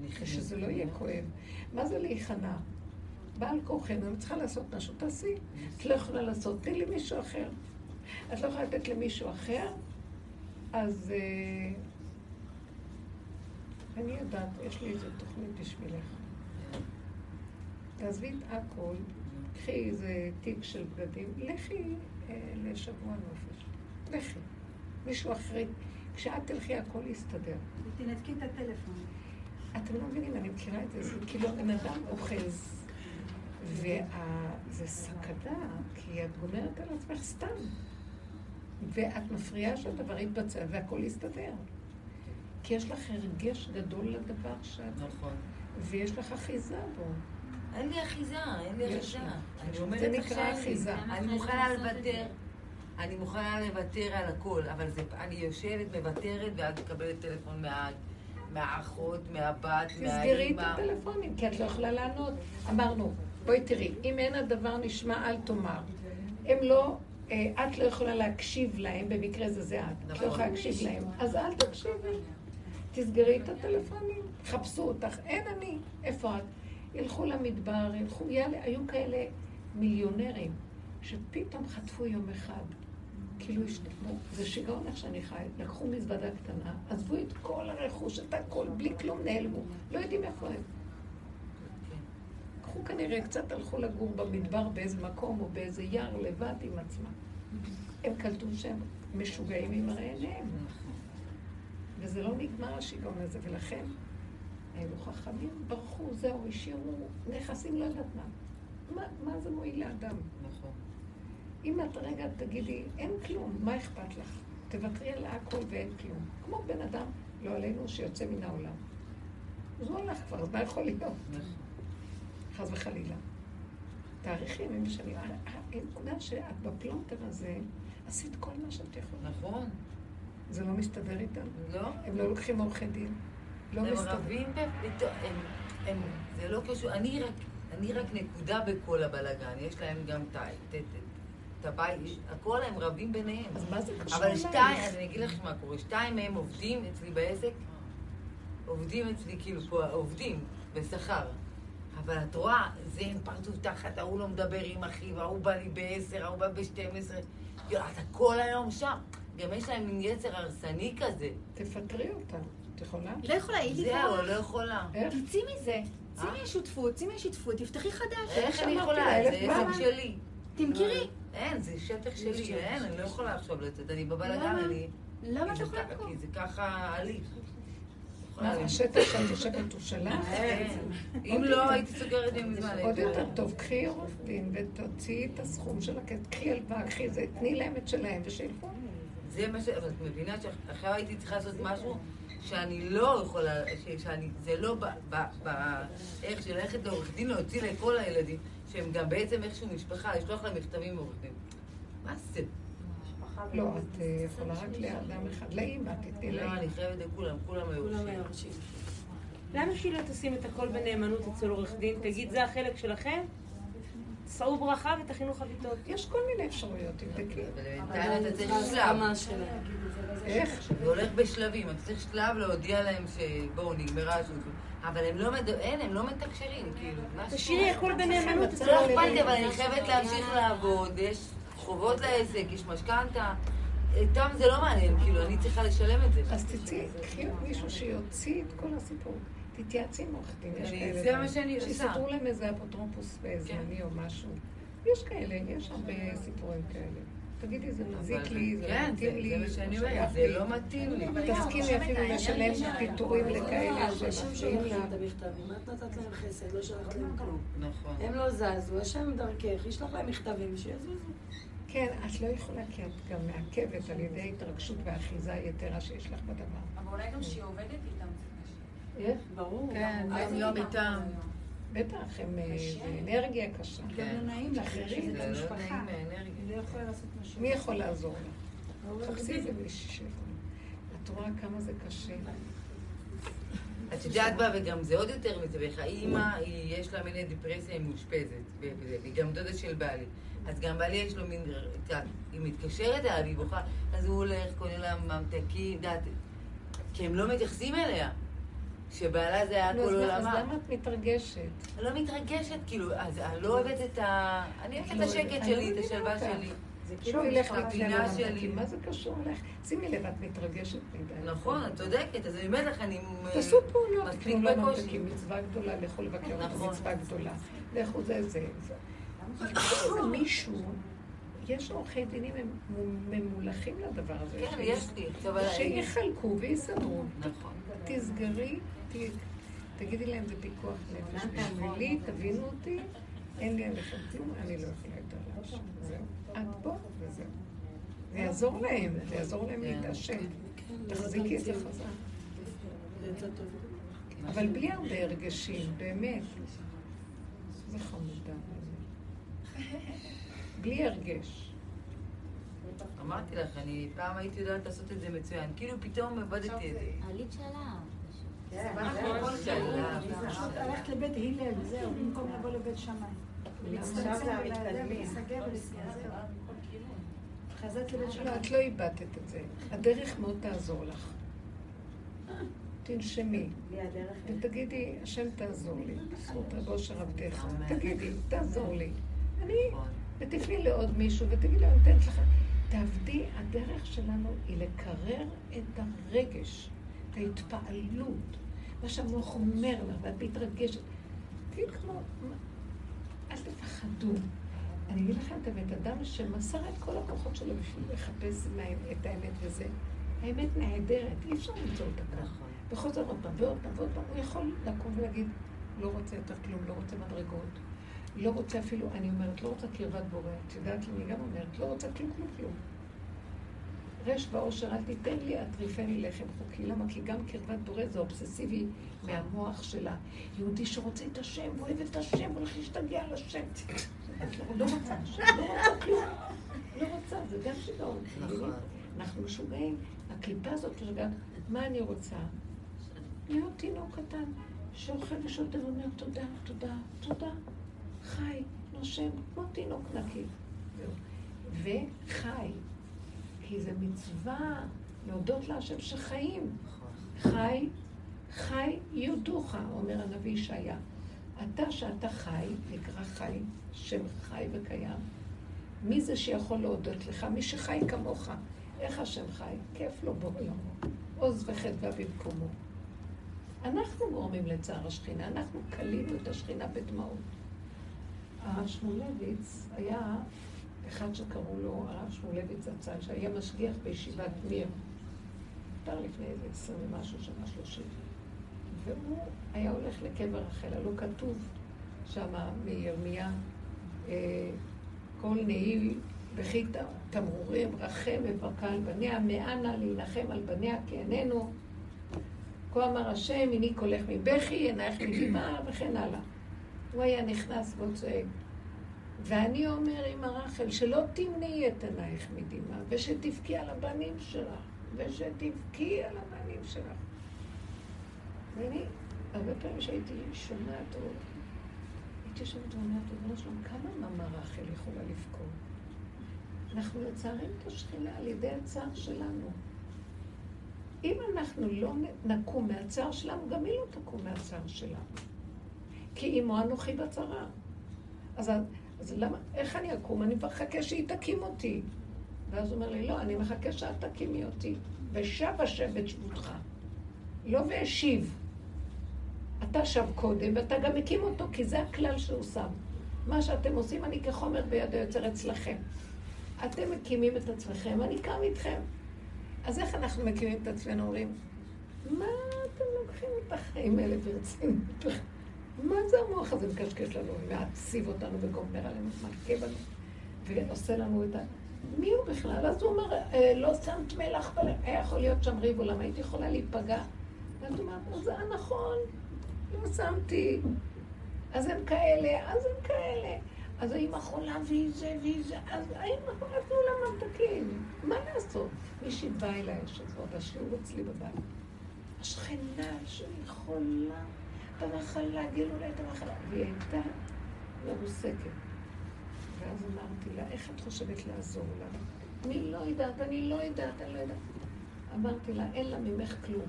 ושזה לא יהיה כואב. מה זה להיכנע? בעל כורחנו, אם צריכה לעשות משהו, תעשי. את לא יכולה לעשות, תני לי מישהו אחר. את לא יכולה לתת למישהו אחר, אז אה, אני יודעת, יש לי איזו תוכנית בשבילך. תעזבי את הכל, קחי איזה תיק של בגדים, לכי אה, לשבוע נופש. לכי. מישהו אחרי, כשאת תלכי הכל יסתדר. תנתקי את הטלפון. אתם לא מבינים, אני מכירה את זה, זה כאילו הבן אדם אוחז, וזה סכנה, כי את גומרת על עצמך סתם. ואת מפריעה שהדבר יתבצע והכל יסתדר. כי יש לך הרגש גדול לדבר שאת, נכון. ויש לך אחיזה בו. אין לי אחיזה, אין לי אחיזה. זה נקרא. אחיזה. אני מוכנה לוותר. אני מוכנה לוותר על הכל, אבל זה, אני יושבת, מוותרת, ואז מקבלת טלפון מה, מהאחות, מהבת, תסגרי את מהאימא. הטלפונים, כי את לא יכולה לענות. אמרנו, בואי תראי, אם אין הדבר נשמע, אל תאמר. הם לא, אה, את לא יכולה להקשיב להם, במקרה זה זה את. את לא. יכולה להקשיב להם, אז אל תקשיבי. תסגרי את הטלפונים, חפשו אותך, אין אני, איפה את? ילכו למדבר, ילכו, יאללה, היו כאלה מיליונרים, שפתאום חטפו יום אחד. כאילו השתגעו, זה שיגעון איך שאני חי. לקחו מזוודה קטנה, עזבו את כל הרכוש, את הכל, בלי כלום נעלמו. לא יודעים איפה הם. לקחו כנראה, קצת הלכו לגור במדבר באיזה מקום או באיזה יער לבד עם עצמם. הם קלטו שהם משוגעים עם הרי עיניהם. וזה לא נגמר השיגעון הזה, ולכן היו חכמים, ברחו, זהו, השאירו נכסים, לא יודעת. מה, מה זה מועיל לאדם? אם את רגע תגידי, אין כלום, מה אכפת לך? תוותרי על הכל ואין כלום. כמו בן אדם, לא עלינו, שיוצא מן העולם. אז הוא הלך כבר, אז מה יכול להיות? חס וחלילה. תאריכי ימים ושנים. הנקודה שאת בפלונטר הזה, עשית כל מה שאת יכולה. נכון. זה לא מסתדר איתם. לא? הם לא לוקחים עורכי דין. לא הם מסתדר. רבים, ב- הם, הם, זה לא קשור, אני רק, נקודה בכל הבלגן, יש להם גם את את- הבית, הכל הם רבים ביניהם. אז מה זה קשור אבל? שתיים, אז אני אגיד לך מה קורה, שתיים מהם עובדים אצלי בעסק, עובדים אצלי כאילו פה, עובדים בשכר. אבל את רואה, זה עם פרצוף תחת, ההוא לא מדבר עם אחיו, ההוא בא לי בעשר, ההוא בא בשתים עשרה. כאילו, אתה כל היום שם. גם יש להם מין יצר הרסני כזה. תפטרי אותם. את יכולה? לא יכולה, היא זהו, לברוח. לא יכולה. איך? תצאי מזה. צאי אה? מהשותפות, צאי מהשותפות, תפתחי חדש. איך אני יכולה? לה, זה עסק. שלי. תמכרי. אין, זה שטח שלי, אין, אני לא יכולה עכשיו לצאת, אני בבלגן, למה? אני... למה את יכולה לקרוא? כי זה ככה הליך. השטח שאת יושבת הוא שלך? כן. אם לא, הייתי סוגרת לי מזמן. עוד יותר. טוב, קחי עורך דין ותוציאי את הסכום של הכסף, קחי הלוואה, קחי זה, תני להם את שלהם ושילכו. זה מה ש... אבל את מבינה שעכשיו הייתי צריכה לעשות משהו שאני לא יכולה, שאני... זה לא ב... איך של ללכת לעורך דין להוציא לכל הילדים, שהם גם בעצם איכשהו משפחה, לשלוח להם מכתבים מעורך דין. מה זה? משפחה לא, את אה, יכולה רק לאדם אחד. לאמא, תתני לא, לאמא. אני חייבת לכולם, כולם היו כולם היורשים. למה שהיא לא תשים את הכל בנאמנות אצל עורך דין? תגיד, זה החלק שלכם? שאו ברכה ותכינו חביתות. יש כל מיני אפשרויות, תבדקי. אבל בינתיים אתה צריך שלב. איך? זה הולך בשלבים, אתה צריך שלב להודיע להם שבואו, נגמרה השעות. אבל הם לא מד... אין, הם לא מתקשרים, כאילו. תשאירי הכל בנאמנות זה לא עורך אכפת לי. אבל אני חייבת להמשיך לעבוד, יש חובות לעסק, יש משכנתה. איתם זה לא מעניין, כאילו, אני צריכה לשלם את זה. אז תצאי, קחי מישהו שיוציא את כל הסיפור. תתייעצי עם עורך דין, יש כאלה. זה. מה שאני עושה. שיסדרו להם איזה אפוטרופוס זמני או משהו. יש כאלה, יש הרבה סיפורים כאלה. תגידי, זה מזיק לי, זה כן, לא זה מתאים לי, זה מה שאני לא אומרת, זה. לא מתאים לי. תסכימי אפילו לשלם פיטורים לכאלה השם לה. את המכתבים, את נתת להם חסד, לא שלחת להם כלום. נכון. הם לא זזו, השם דרכך, ישלח להם מכתבים שיזוזו. כן, את לא יכולה, כי את גם מעכבת על ידי התרגשות ואחיזה יתרה שיש לך בדבר. אבל אולי גם שהיא עובדת איתם. איך? ברור. כן, זה יום איתם. בטח, הם, אה, זה אנרגיה קשה. גם כן. לא נעים זה לא משפחה. נעים מהאנרגיה. היא לא משהו. מי יכול לעזור לך? חפשי איזה מישהי שיכול. את רואה כמה זה קשה. את יודעת בה, וגם זה עוד יותר מסבך. האימא, היא- יש לה מין דיפרסיה, היא מאושפזת, והיא גם דודה של בעלי. אז גם בעלי יש לו מין, את היא מתקשרת אליו, היא בוכה, אז הוא הולך, קונה לה ממתקים, את יודעת, כי הם לא מתייחסים אליה. שבעלה זה היה כל מה- אז עולמה. למה את מתרגשת? אני לא מתרגשת, כאילו, אז אני לא אוהבת את ה... אני אוהבת את לא השקט שלי, את לא השלווה. שלי. זה כאילו ילך ממתקים, שלי. מה זה קשור לך? שימי לב, את מתרגשת מדי. נכון, את צודקת, אז אני אומרת לך, אני... תעשו פעולות, תקנו לה בקושי. ממתקים, מצווה גדולה, לכו לבקר אותה, נכון. מצווה גדולה. לכו זה זה. מישהו, יש עורכי דינים, הם ממולחים לדבר הזה. כן, יש לי. שיחלקו ויסדרו. נכון. תסגרי, תגידי להם זה פיקוח נפש בשבילי, תבינו אותי, אין לי עליכם כלום, אני לא יכולה יותר להמשיך. זהו. את פה וזהו. זה יעזור להם, זה יעזור להם. להתעשת. תחזיקי את זה חזק. אבל בלי הרבה הרגשים, באמת. זה חמודה. בלי הרגש. אמרתי לך, אני פעם הייתי יודעת לעשות את זה מצוין. כאילו פתאום עבדתי את זה. פשוט לבית הלל, זהו, במקום לבוא לבית שמאי. זהו. חזרת לבית שמאי. לא, את לא איבדת את זה. הדרך מאוד תעזור לך. תנשמי. ותגידי, השם תעזור לי, בזכות רבו אשר עבדיך. תגידי, תעזור לי. אני, נכון. ותפני לעוד מישהו ותגידי לו, אני נותנת לך. תעבדי, הדרך שלנו היא לקרר את הרגש, את ההתפעלות, מה שהמוח אומר לך, ואת מתרגשת. תהיי כמו, אל תפחדו. אני אגיד לכם את האמת, אדם שמסר את כל הכוחות שלו בשביל לחפש את האמת וזה, האמת נהדרת, אי אפשר למצוא אותה ככה. נכון. וחוזר עוד פעם ועוד פעם ועוד פעם, הוא יכול לקום ולהגיד, לא רוצה יותר כלום, לא רוצה מדרגות, לא רוצה אפילו, אני אומרת, לא רוצה קרבת בורא, את יודעת, אני גם אומרת, לא רוצה כלום, כלום, כלום. רש ועושר, אל תיתן לי, אטריפני לחם חוקי. למה? כי גם קרבת בורא זה אובססיבי מהמוח שלה. יהודי שרוצה את השם, אוהב את השם, הולך להשתגע על השם. לא- רוצה השם, לא רוצה כלום. לא רוצה, זה גם שיגעון. נכון. אנחנו משוגעים. הקליפה הזאת משוגעת. מה אני רוצה? להיות תינוק קטן שאוכל ושותה ואומר תודה, תודה, תודה. חי, נושם, כמו תינוק נקי. וחי. כי זה מצווה להודות להשם שחיים. חי, חי יודוך, אומר הנביא ישעיה. אתה שאתה חי, נקרא חי, שם חי וקיים. מי זה שיכול להודות לך? מי שחי כמוך. איך השם חי? כיף לו בו עולמו. עוז וחדווה במקומו. אנחנו גורמים לצער השכינה, אנחנו כלינו את השכינה בדמעות. הרב שמואלביץ היה אחד שקראו לו הרב שמואלביץ זצ"ל, שהיה משגיח בישיבת מיר. נפטר לפני איזה עשרים ומשהו שנה, שלושים. והוא היה הולך לקבר רחל, הלא כתוב שמה מירמיה, אה, כל נהי בכי ת- תמרורים רחם וברכה על בניה, מאנה להנחם על בניה כי איננו. כה אמר השם, הנה קולך מבכי, עינייך מדמעה וכן הלאה. הוא היה נכנס והוא צועק, ואני אומר עם הרחל, שלא תמנעי את עינייך מדמעה, ושתבכי על הבנים שלך, ושתבכי על הבנים שלך. ואני, הרבה פעמים שהייתי שומעת, או הייתי יושבת ואומרת, ריבונו שלום, כמה מאמא רחל יכולה לבכות? אנחנו מצערים את השכינה על ידי הצער שלנו. אם אנחנו לא נקום מהצער שלנו, גם היא לא תקום מהצער שלנו. כי אמו אנוכי בצרה. אז, אז למה, איך אני אקום? אני מחכה שהיא תקים אותי. ואז הוא אומר לי, לא, אני מחכה שאת תקימי אותי. ושב השם את שבותך. לא והשיב. אתה שב קודם, ואתה גם מקים אותו, כי זה הכלל שהוא שם. מה שאתם עושים, אני כחומר ביד היוצר אצלכם. אתם מקימים את עצמכם, אני קם איתכם. אז איך אנחנו מקימים את עצמנו? אומרים, מה אתם לוקחים את החיים האלה ברצינות? מה זה המוח הזה מקשקש לנו, מעציב אותנו וגומר עלינו, מכה בנו, ועושה לנו את ה... מי הוא בכלל? אז הוא אומר, אה, לא שמת מלח בלב, היה יכול להיות שם ריב עולם, הייתי יכולה להיפגע. ואז הוא אומר, זה נכון, לא שמתי. אז הם כאלה, אז הם כאלה. אז האמא חולה והיא זה והיא זה, אז האמא חולה תנו לה ממתקים. מה לעשות? מישהי באה אליי השבוע בשיעור אצלי בבית. השכנה שלי חולה במחלה, גילו לה את המחלה. והיא הייתה מרוסקת. ואז אמרתי לה, איך את חושבת לעזור לה? אני לא יודעת, אני לא יודעת, אני לא יודעת. אמרתי לה, אין לה ממך כלום.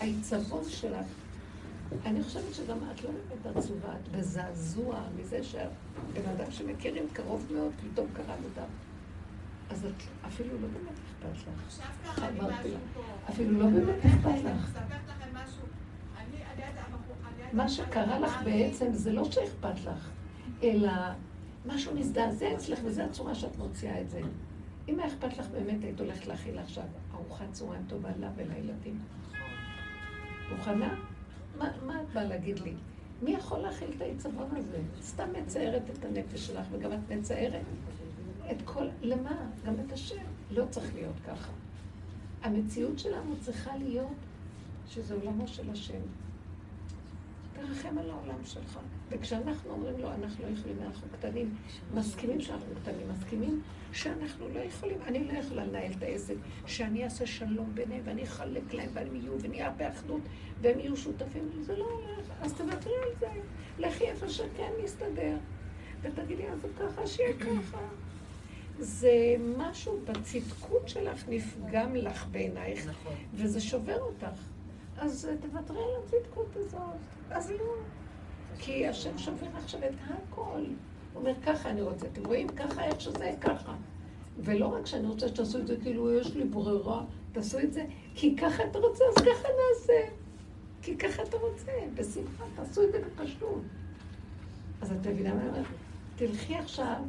העיצבון שלך אני חושבת שגם את לא באמת עצובה, את בזעזוע מזה שהבן אדם שמכירים קרוב מאוד, פתאום קרה לו דם. אז את אפילו לא באמת אכפת לך. עכשיו קרה לי משהו פה. אפילו לא באמת אכפת לך. אספר לכם משהו. אני, אני יודעת, הבחור- אני יודעת- מה שקרה לך בעצם זה לא שאכפת לך, אלא משהו מזדעזע אצלך, וזו הצורה שאת מוציאה את זה. אם היה אכפת לך באמת, היית הולכת להכיל עכשיו ארוחת צהריים טובה לה ולילדים. מוכנה? מה, מה את באה להגיד לי? מי יכול להכיל את העיצבון הזה? סתם מציירת את הנפש שלך, וגם את מציירת את כל... למה? גם את השם. לא צריך להיות ככה. המציאות שלנו צריכה להיות שזה עולמו של השם. תרחם על העולם שלך. וכשאנחנו אומרים לו, אנחנו לא יכולים, אנחנו קטנים, מסכימים שאנחנו קטנים, מסכימים שאנחנו לא יכולים, אני לא יכולה לנהל את העסק, שאני אעשה שלום ביניהם, ואני אחלק להם, והם יהיו, ונהיה באחדות, והם יהיו שותפים, זה לא הולך, אז תוותרי על זה, לכי איפה שכן נסתדר, ותגידי, אז ככה, שיהיה ככה. זה משהו בצדקות שלך נפגם לך בעינייך, נכון. וזה שובר אותך. אז תוותרי על הצדקות הזאת. אז לא. כי השם שובר עכשיו את הכל. הוא אומר, ככה אני רוצה. אתם רואים? ככה איך שזה, ככה. ולא רק שאני רוצה שתעשו את זה כאילו יש לי ברירה, תעשו את זה, כי ככה אתה רוצה, אז ככה נעשה. כי ככה אתה רוצה, בשמחה, תעשו את זה בפשטות. אז את מבינה מה אני אומרת? תלכי עכשיו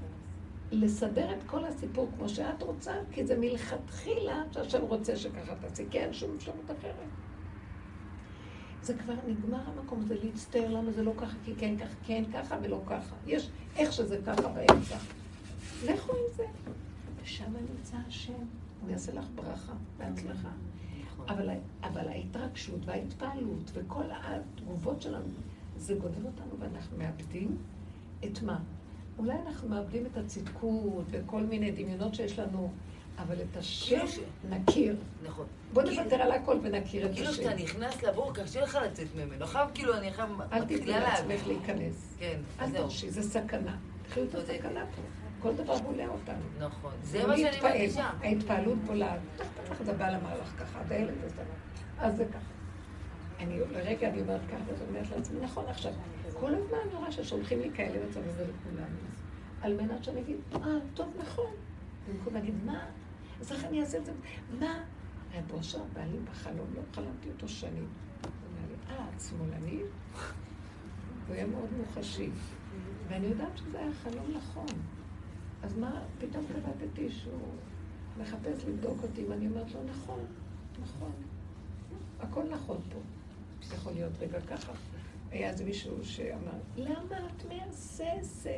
לסדר את כל הסיפור כמו שאת רוצה, כי זה מלכתחילה שהשם רוצה שככה תעשי, כי אין שום אפשרות אחרת. זה כבר נגמר המקום הזה להצטער למה זה לא ככה, כי כן ככה, כן ככה ולא ככה. יש איך שזה ככה באמצע. לכו עם זה. ושם נמצא השם. הוא יעשה לך ברכה והצלחה. אבל, אבל ההתרגשות וההתפעלות וכל התגובות שלנו, זה גונב אותנו ואנחנו מאבדים את מה? אולי אנחנו מאבדים את הצדקות וכל מיני דמיונות שיש לנו, אבל את השם כאילו נכיר. נכון. בוא נוותר על הכל ונכיר את כאילו השם. כשאתה נכנס לבור, קשה לך לצאת ממנו. עכשיו כאילו אני עכשיו אל תתני מתחילה לעצמך להבין. להיכנס. כן, אל אז. תרשי, זה סכנה. תחיו את. הסכנה פה. כל דבר בולע אותנו. נכון. זה מה שאני. מרגישה. ההתפעלות בולעת. זה בא אמר לך ככה, עד הילד הזה. אז זה ככה. אני, לרגע אני אומרת ככה, אני אומרת לעצמי, נכון, עכשיו, כל הזמן אני רואה ששולחים לי כאלה מצבים ולכולם. על מנת שאני אגיד, אה, טוב, נכון. במקום להגיד, מה? אז איך אני אעשה את זה? מה? רב אושר בא לי בחלום, לא חלמתי אותו שנים. הוא אומר לי, אה, את שמאלנית? הוא היה מאוד מוחשי. ואני יודעת שזה היה חלום נכון. אז מה, פתאום קלטתי שהוא מחפש לבדוק אותי, ואני אומרת לו, נכון, נכון. הכל נכון פה. יכול להיות רגע ככה. היה איזה מישהו שאמר, למה את מהססת?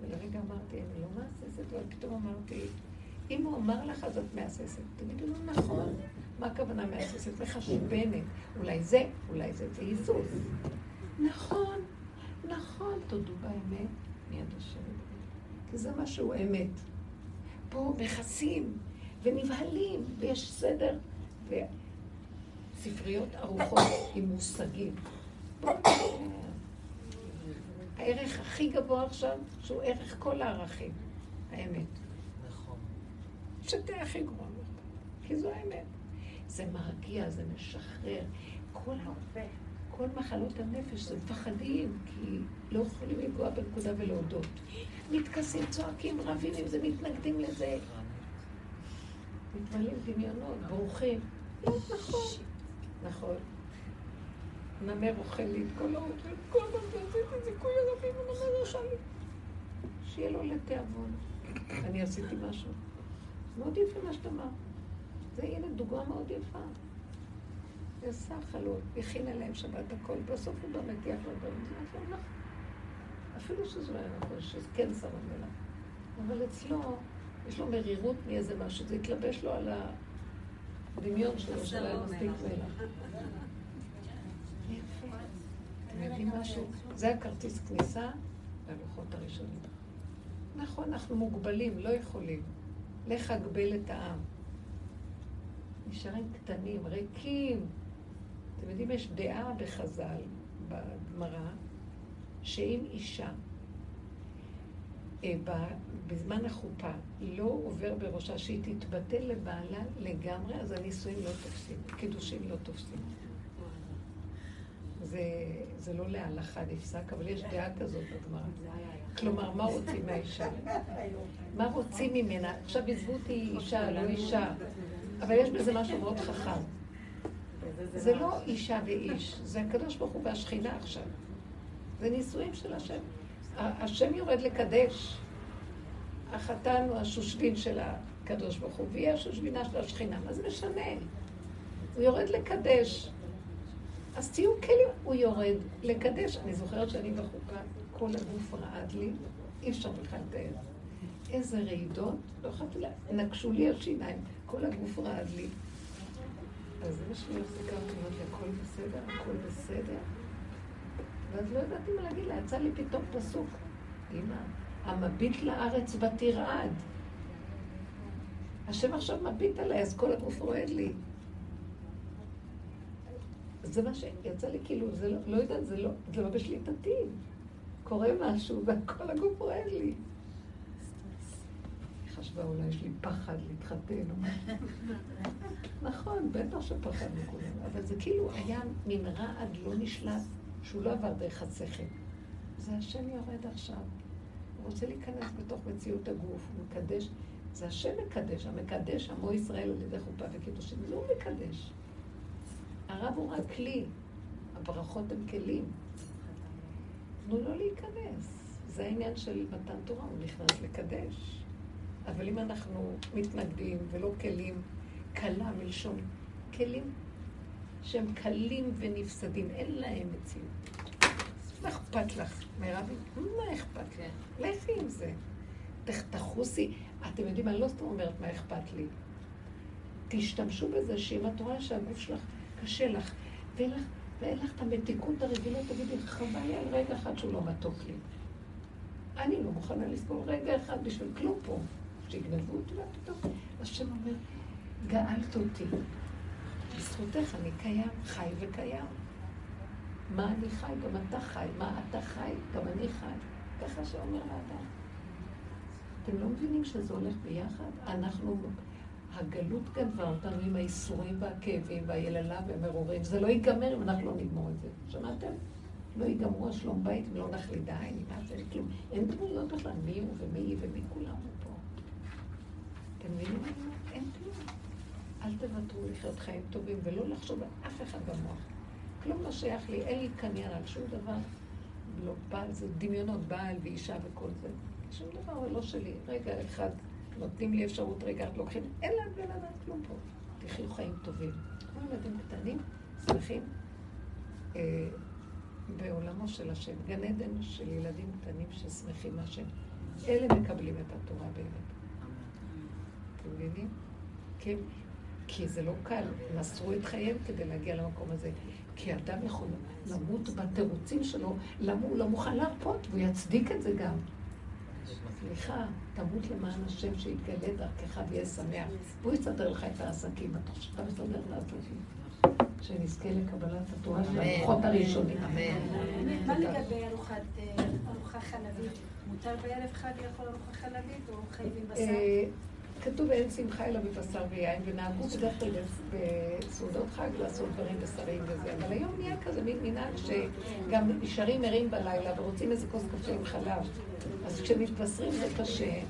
ולרגע אמרתי, אני לא מהססת, אבל פתאום אמרתי, אם הוא אמר לך אז את מהססת. תגידו לו, נכון. מה הכוונה מהססת? מחשבנת. אולי זה, אולי זה, זה היזוז. נכון, נכון, תודו באמת. מיד השם. כי זה משהו אמת. פה מכסים ונבהלים, ויש סדר, וספריות ארוכות עם מושגים. הערך הכי גבוה עכשיו, שהוא ערך כל הערכים, האמת. שזה הכי גרוע, כי זו האמת. זה מרגיע, זה משחרר. כל, כל מחלות הנפש זה מפחדים, כי לא יכולים לגוע בנקודה ולהודות. מתכסים, צועקים, רבים עם זה, מתנגדים לזה. מתמלאים דמיונות, ברוכים. לא, נכון. נכון. נמר אוכל לי את כל האוכל, כל הזמן עשיתי זיכוי ערבים, ונמר אכל לי. שיהיה לו לתיאבון. אני עשיתי משהו. מאוד יפה מה שאתה אמר. זה הנה דוגמה מאוד יפה. היא עשה חלות, הכינה להם שבת הכל, בסוף הוא בא מטיח לדברים, זה נכון, נכון. אפילו שזה לא היה נכון, שכן שם המלח. אבל אצלו, יש לו מרירות מאיזה משהו, זה התלבש לו על הדמיון שלו, שלא היה מספיק מלח. אתם יודעים משהו? זה הכרטיס כניסה ללוחות הראשונים. נכון, אנחנו מוגבלים, לא יכולים. לך אגבל את העם. נשארים קטנים, ריקים. אתם יודעים, יש דעה בחז"ל, בגמרא, שאם אישה אה, בזמן החופה לא עובר בראשה שהיא תתבטל לבעלה לגמרי, אז הנישואים לא תופסים, קידושים לא תופסים. זה, זה לא להלכה נפסק, אבל יש דעה כזאת בגמרא. כלומר, מה רוצים מהאישה? מה רוצים ממנה? עכשיו עזבו אותי אישה, לא אישה, אבל יש בזה משהו מאוד חכם. זה לא אישה ואיש, זה הקדוש ברוך הוא והשכינה עכשיו. זה נישואים של השם. השם יורד לקדש. החתן הוא השושבין של הקדוש ברוך הוא, והיא השושבינה של השכינה. מה זה משנה? הוא יורד לקדש. אז תהיו כלים, הוא יורד לקדש. אני זוכרת שאני בחוקה, כל הגוף רעד לי, אי אפשר בכלל לתאר. איזה רעידות, לא יכולתי לה... נקשו לי השיניים, כל הגוף רעד לי. אז אמא שלי מחזיקה אותי, אמרתי, הכל בסדר, הכל בסדר. ואז לא ידעתי מה להגיד לה, יצא לי פתאום פסוק. אמא, המביט לארץ בתרעד. השם עכשיו מביט עליי, אז כל הגוף רועד לי. זה מה שיצא לי, כאילו, זה לא, לא יודעת, זה לא, זה לא בשליטתי. קורה משהו וכל הגוף רועד לי. היא חשבה, אולי יש לי פחד להתחתן. נכון, בטח שפחדנו כולם, אבל זה כאילו היה מין רעד לא נשלט, שהוא לא עבר דרך השכל. זה השם יורד עכשיו. הוא רוצה להיכנס בתוך מציאות הגוף, הוא מקדש. זה השם מקדש, המקדש עמו ישראל על ידי חופה וקידושים, זה הוא מקדש. הרב הוא רק כלי, הברכות הם כלים. תנו לו להיכנס. זה העניין של מתן תורה, הוא נכנס לקדש. אבל אם אנחנו מתנגדים ולא כלים, קלה מלשון כלים שהם קלים ונפסדים, אין להם מציאות. מה אכפת לך, מירבי? מה אכפת לך? לכי עם זה. תחוסי. אתם יודעים, אני לא סתם אומרת מה אכפת לי. תשתמשו בזה שאם את רואה שהגוף שלך קשה לך, ואין לך, ואין לך את המתיקות הרגילה, תגידי, חבל לי על רגע אחד שהוא לא מתוק לי. אני לא מוכנה לסגור רגע אחד בשביל כלום פה. שיגנבו אותי ופתאום השם אומר, גאלת אותי. בזכותך אני קיים, חי וקיים. מה אני חי? גם אתה חי. מה אתה חי? גם אני חי. ככה שאומר לאדם. אתם לא מבינים שזה הולך ביחד? אנחנו הגלות גנבה אותנו עם האיסורים והכאבים והיללה והמרורים. זה לא ייגמר אם אנחנו לא נגמור את זה. שמעתם? לא ייגמרו השלום בית אם לא נחליט די, נמאס, אין כלום. אין דמויות בכלל, מי הוא ומי היא ומי כולם פה. אתם מבינים? אין כלום. אל תוותרו לחיות חיים טובים ולא לחשוב על אף אחד במוח. כלום לא שייך לי, אין לי קניין על שום דבר. לא בעל, זה דמיונות בעל ואישה וכל זה. שום דבר זה לא שלי. רגע אחד. נותנים לי אפשרות, רגע, לוקחים, אין להם בן אדם כלום פה. תחיו חיים טובים. כמו ילדים קטנים, שמחים, אה, בעולמו של השם. גן עדן של ילדים קטנים ששמחים מהשם. אלה מקבלים את התורה באמת. אתם מבינים? כן. כי זה לא קל, מסרו את חייהם כדי להגיע למקום הזה. כי אדם יכול למות בתירוצים שלו, למה הוא לא מוכן להרפות, והוא יצדיק את זה גם. סליחה, תמות למען השם שיתגלה דרכך ויהיה שמח. והוא יסדר לך את העסקים. אתה חושב שאתה מסדר את העסקים? שנזכה לקבלת התורה של הלוחות הראשונים. מה לגבי ארוחת, אה, ארוחה חלבית? מותר בערב חג לאכול ארוחה חלבית או חייבים בשר? אה, כתוב אין שמחה אלא בבשר ויין, ונהגו בדרך כלל בסעודות חג לעשות דברים בשרים וזה, אבל היום נהיה כזה מין מנהג שגם נשארים ערים בלילה ורוצים איזה כוס קפה עם חלב. אז כשמתבשרים זה קשה,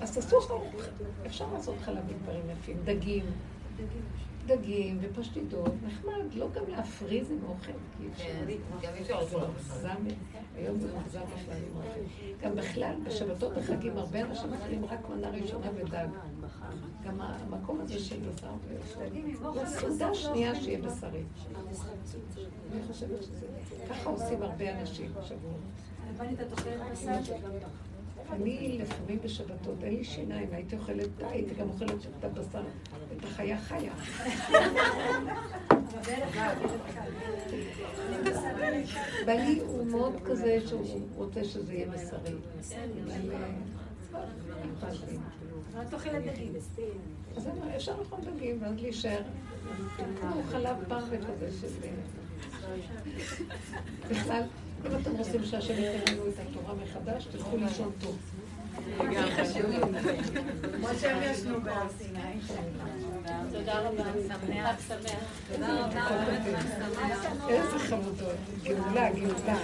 אז תעשו ארוחת, אפשר לעשות חלב עם דברים יפים, דגים, דגים. ופשטידות, נחמד, לא גם להפריז עם אוכל, כי אפשר. כן, היום זה מוגזם בכלל עם אוכל. גם בכלל, בשבתות החגים הרבה אנשים אוכלים רק מנה ראשונה ודג. גם המקום הזה של בשר ו... סעודה שנייה שיהיה בשרי. אני חושבת שזה... ככה עושים הרבה אנשים בשבוע. אני לפעמים בשבתות, אין לי שיניים, הייתי אוכלת, הייתי גם אוכלת את הבשר, את החיה חיה. בעלי הוא מאוד כזה שהוא רוצה שזה יהיה בשרי. אה. אז אני אומרת, אפשר לאכול דגים ואז להישאר כמו חלב פרווה כזה של... אה, בכלל, אם אתם רוצים שהשם ייתן לנו את התורה מחדש, תלכו לישון טוב. כמו שהם ישנו בהר סיני. תודה רבה. תודה רבה. איזה חמודות. גאולה, גאולה.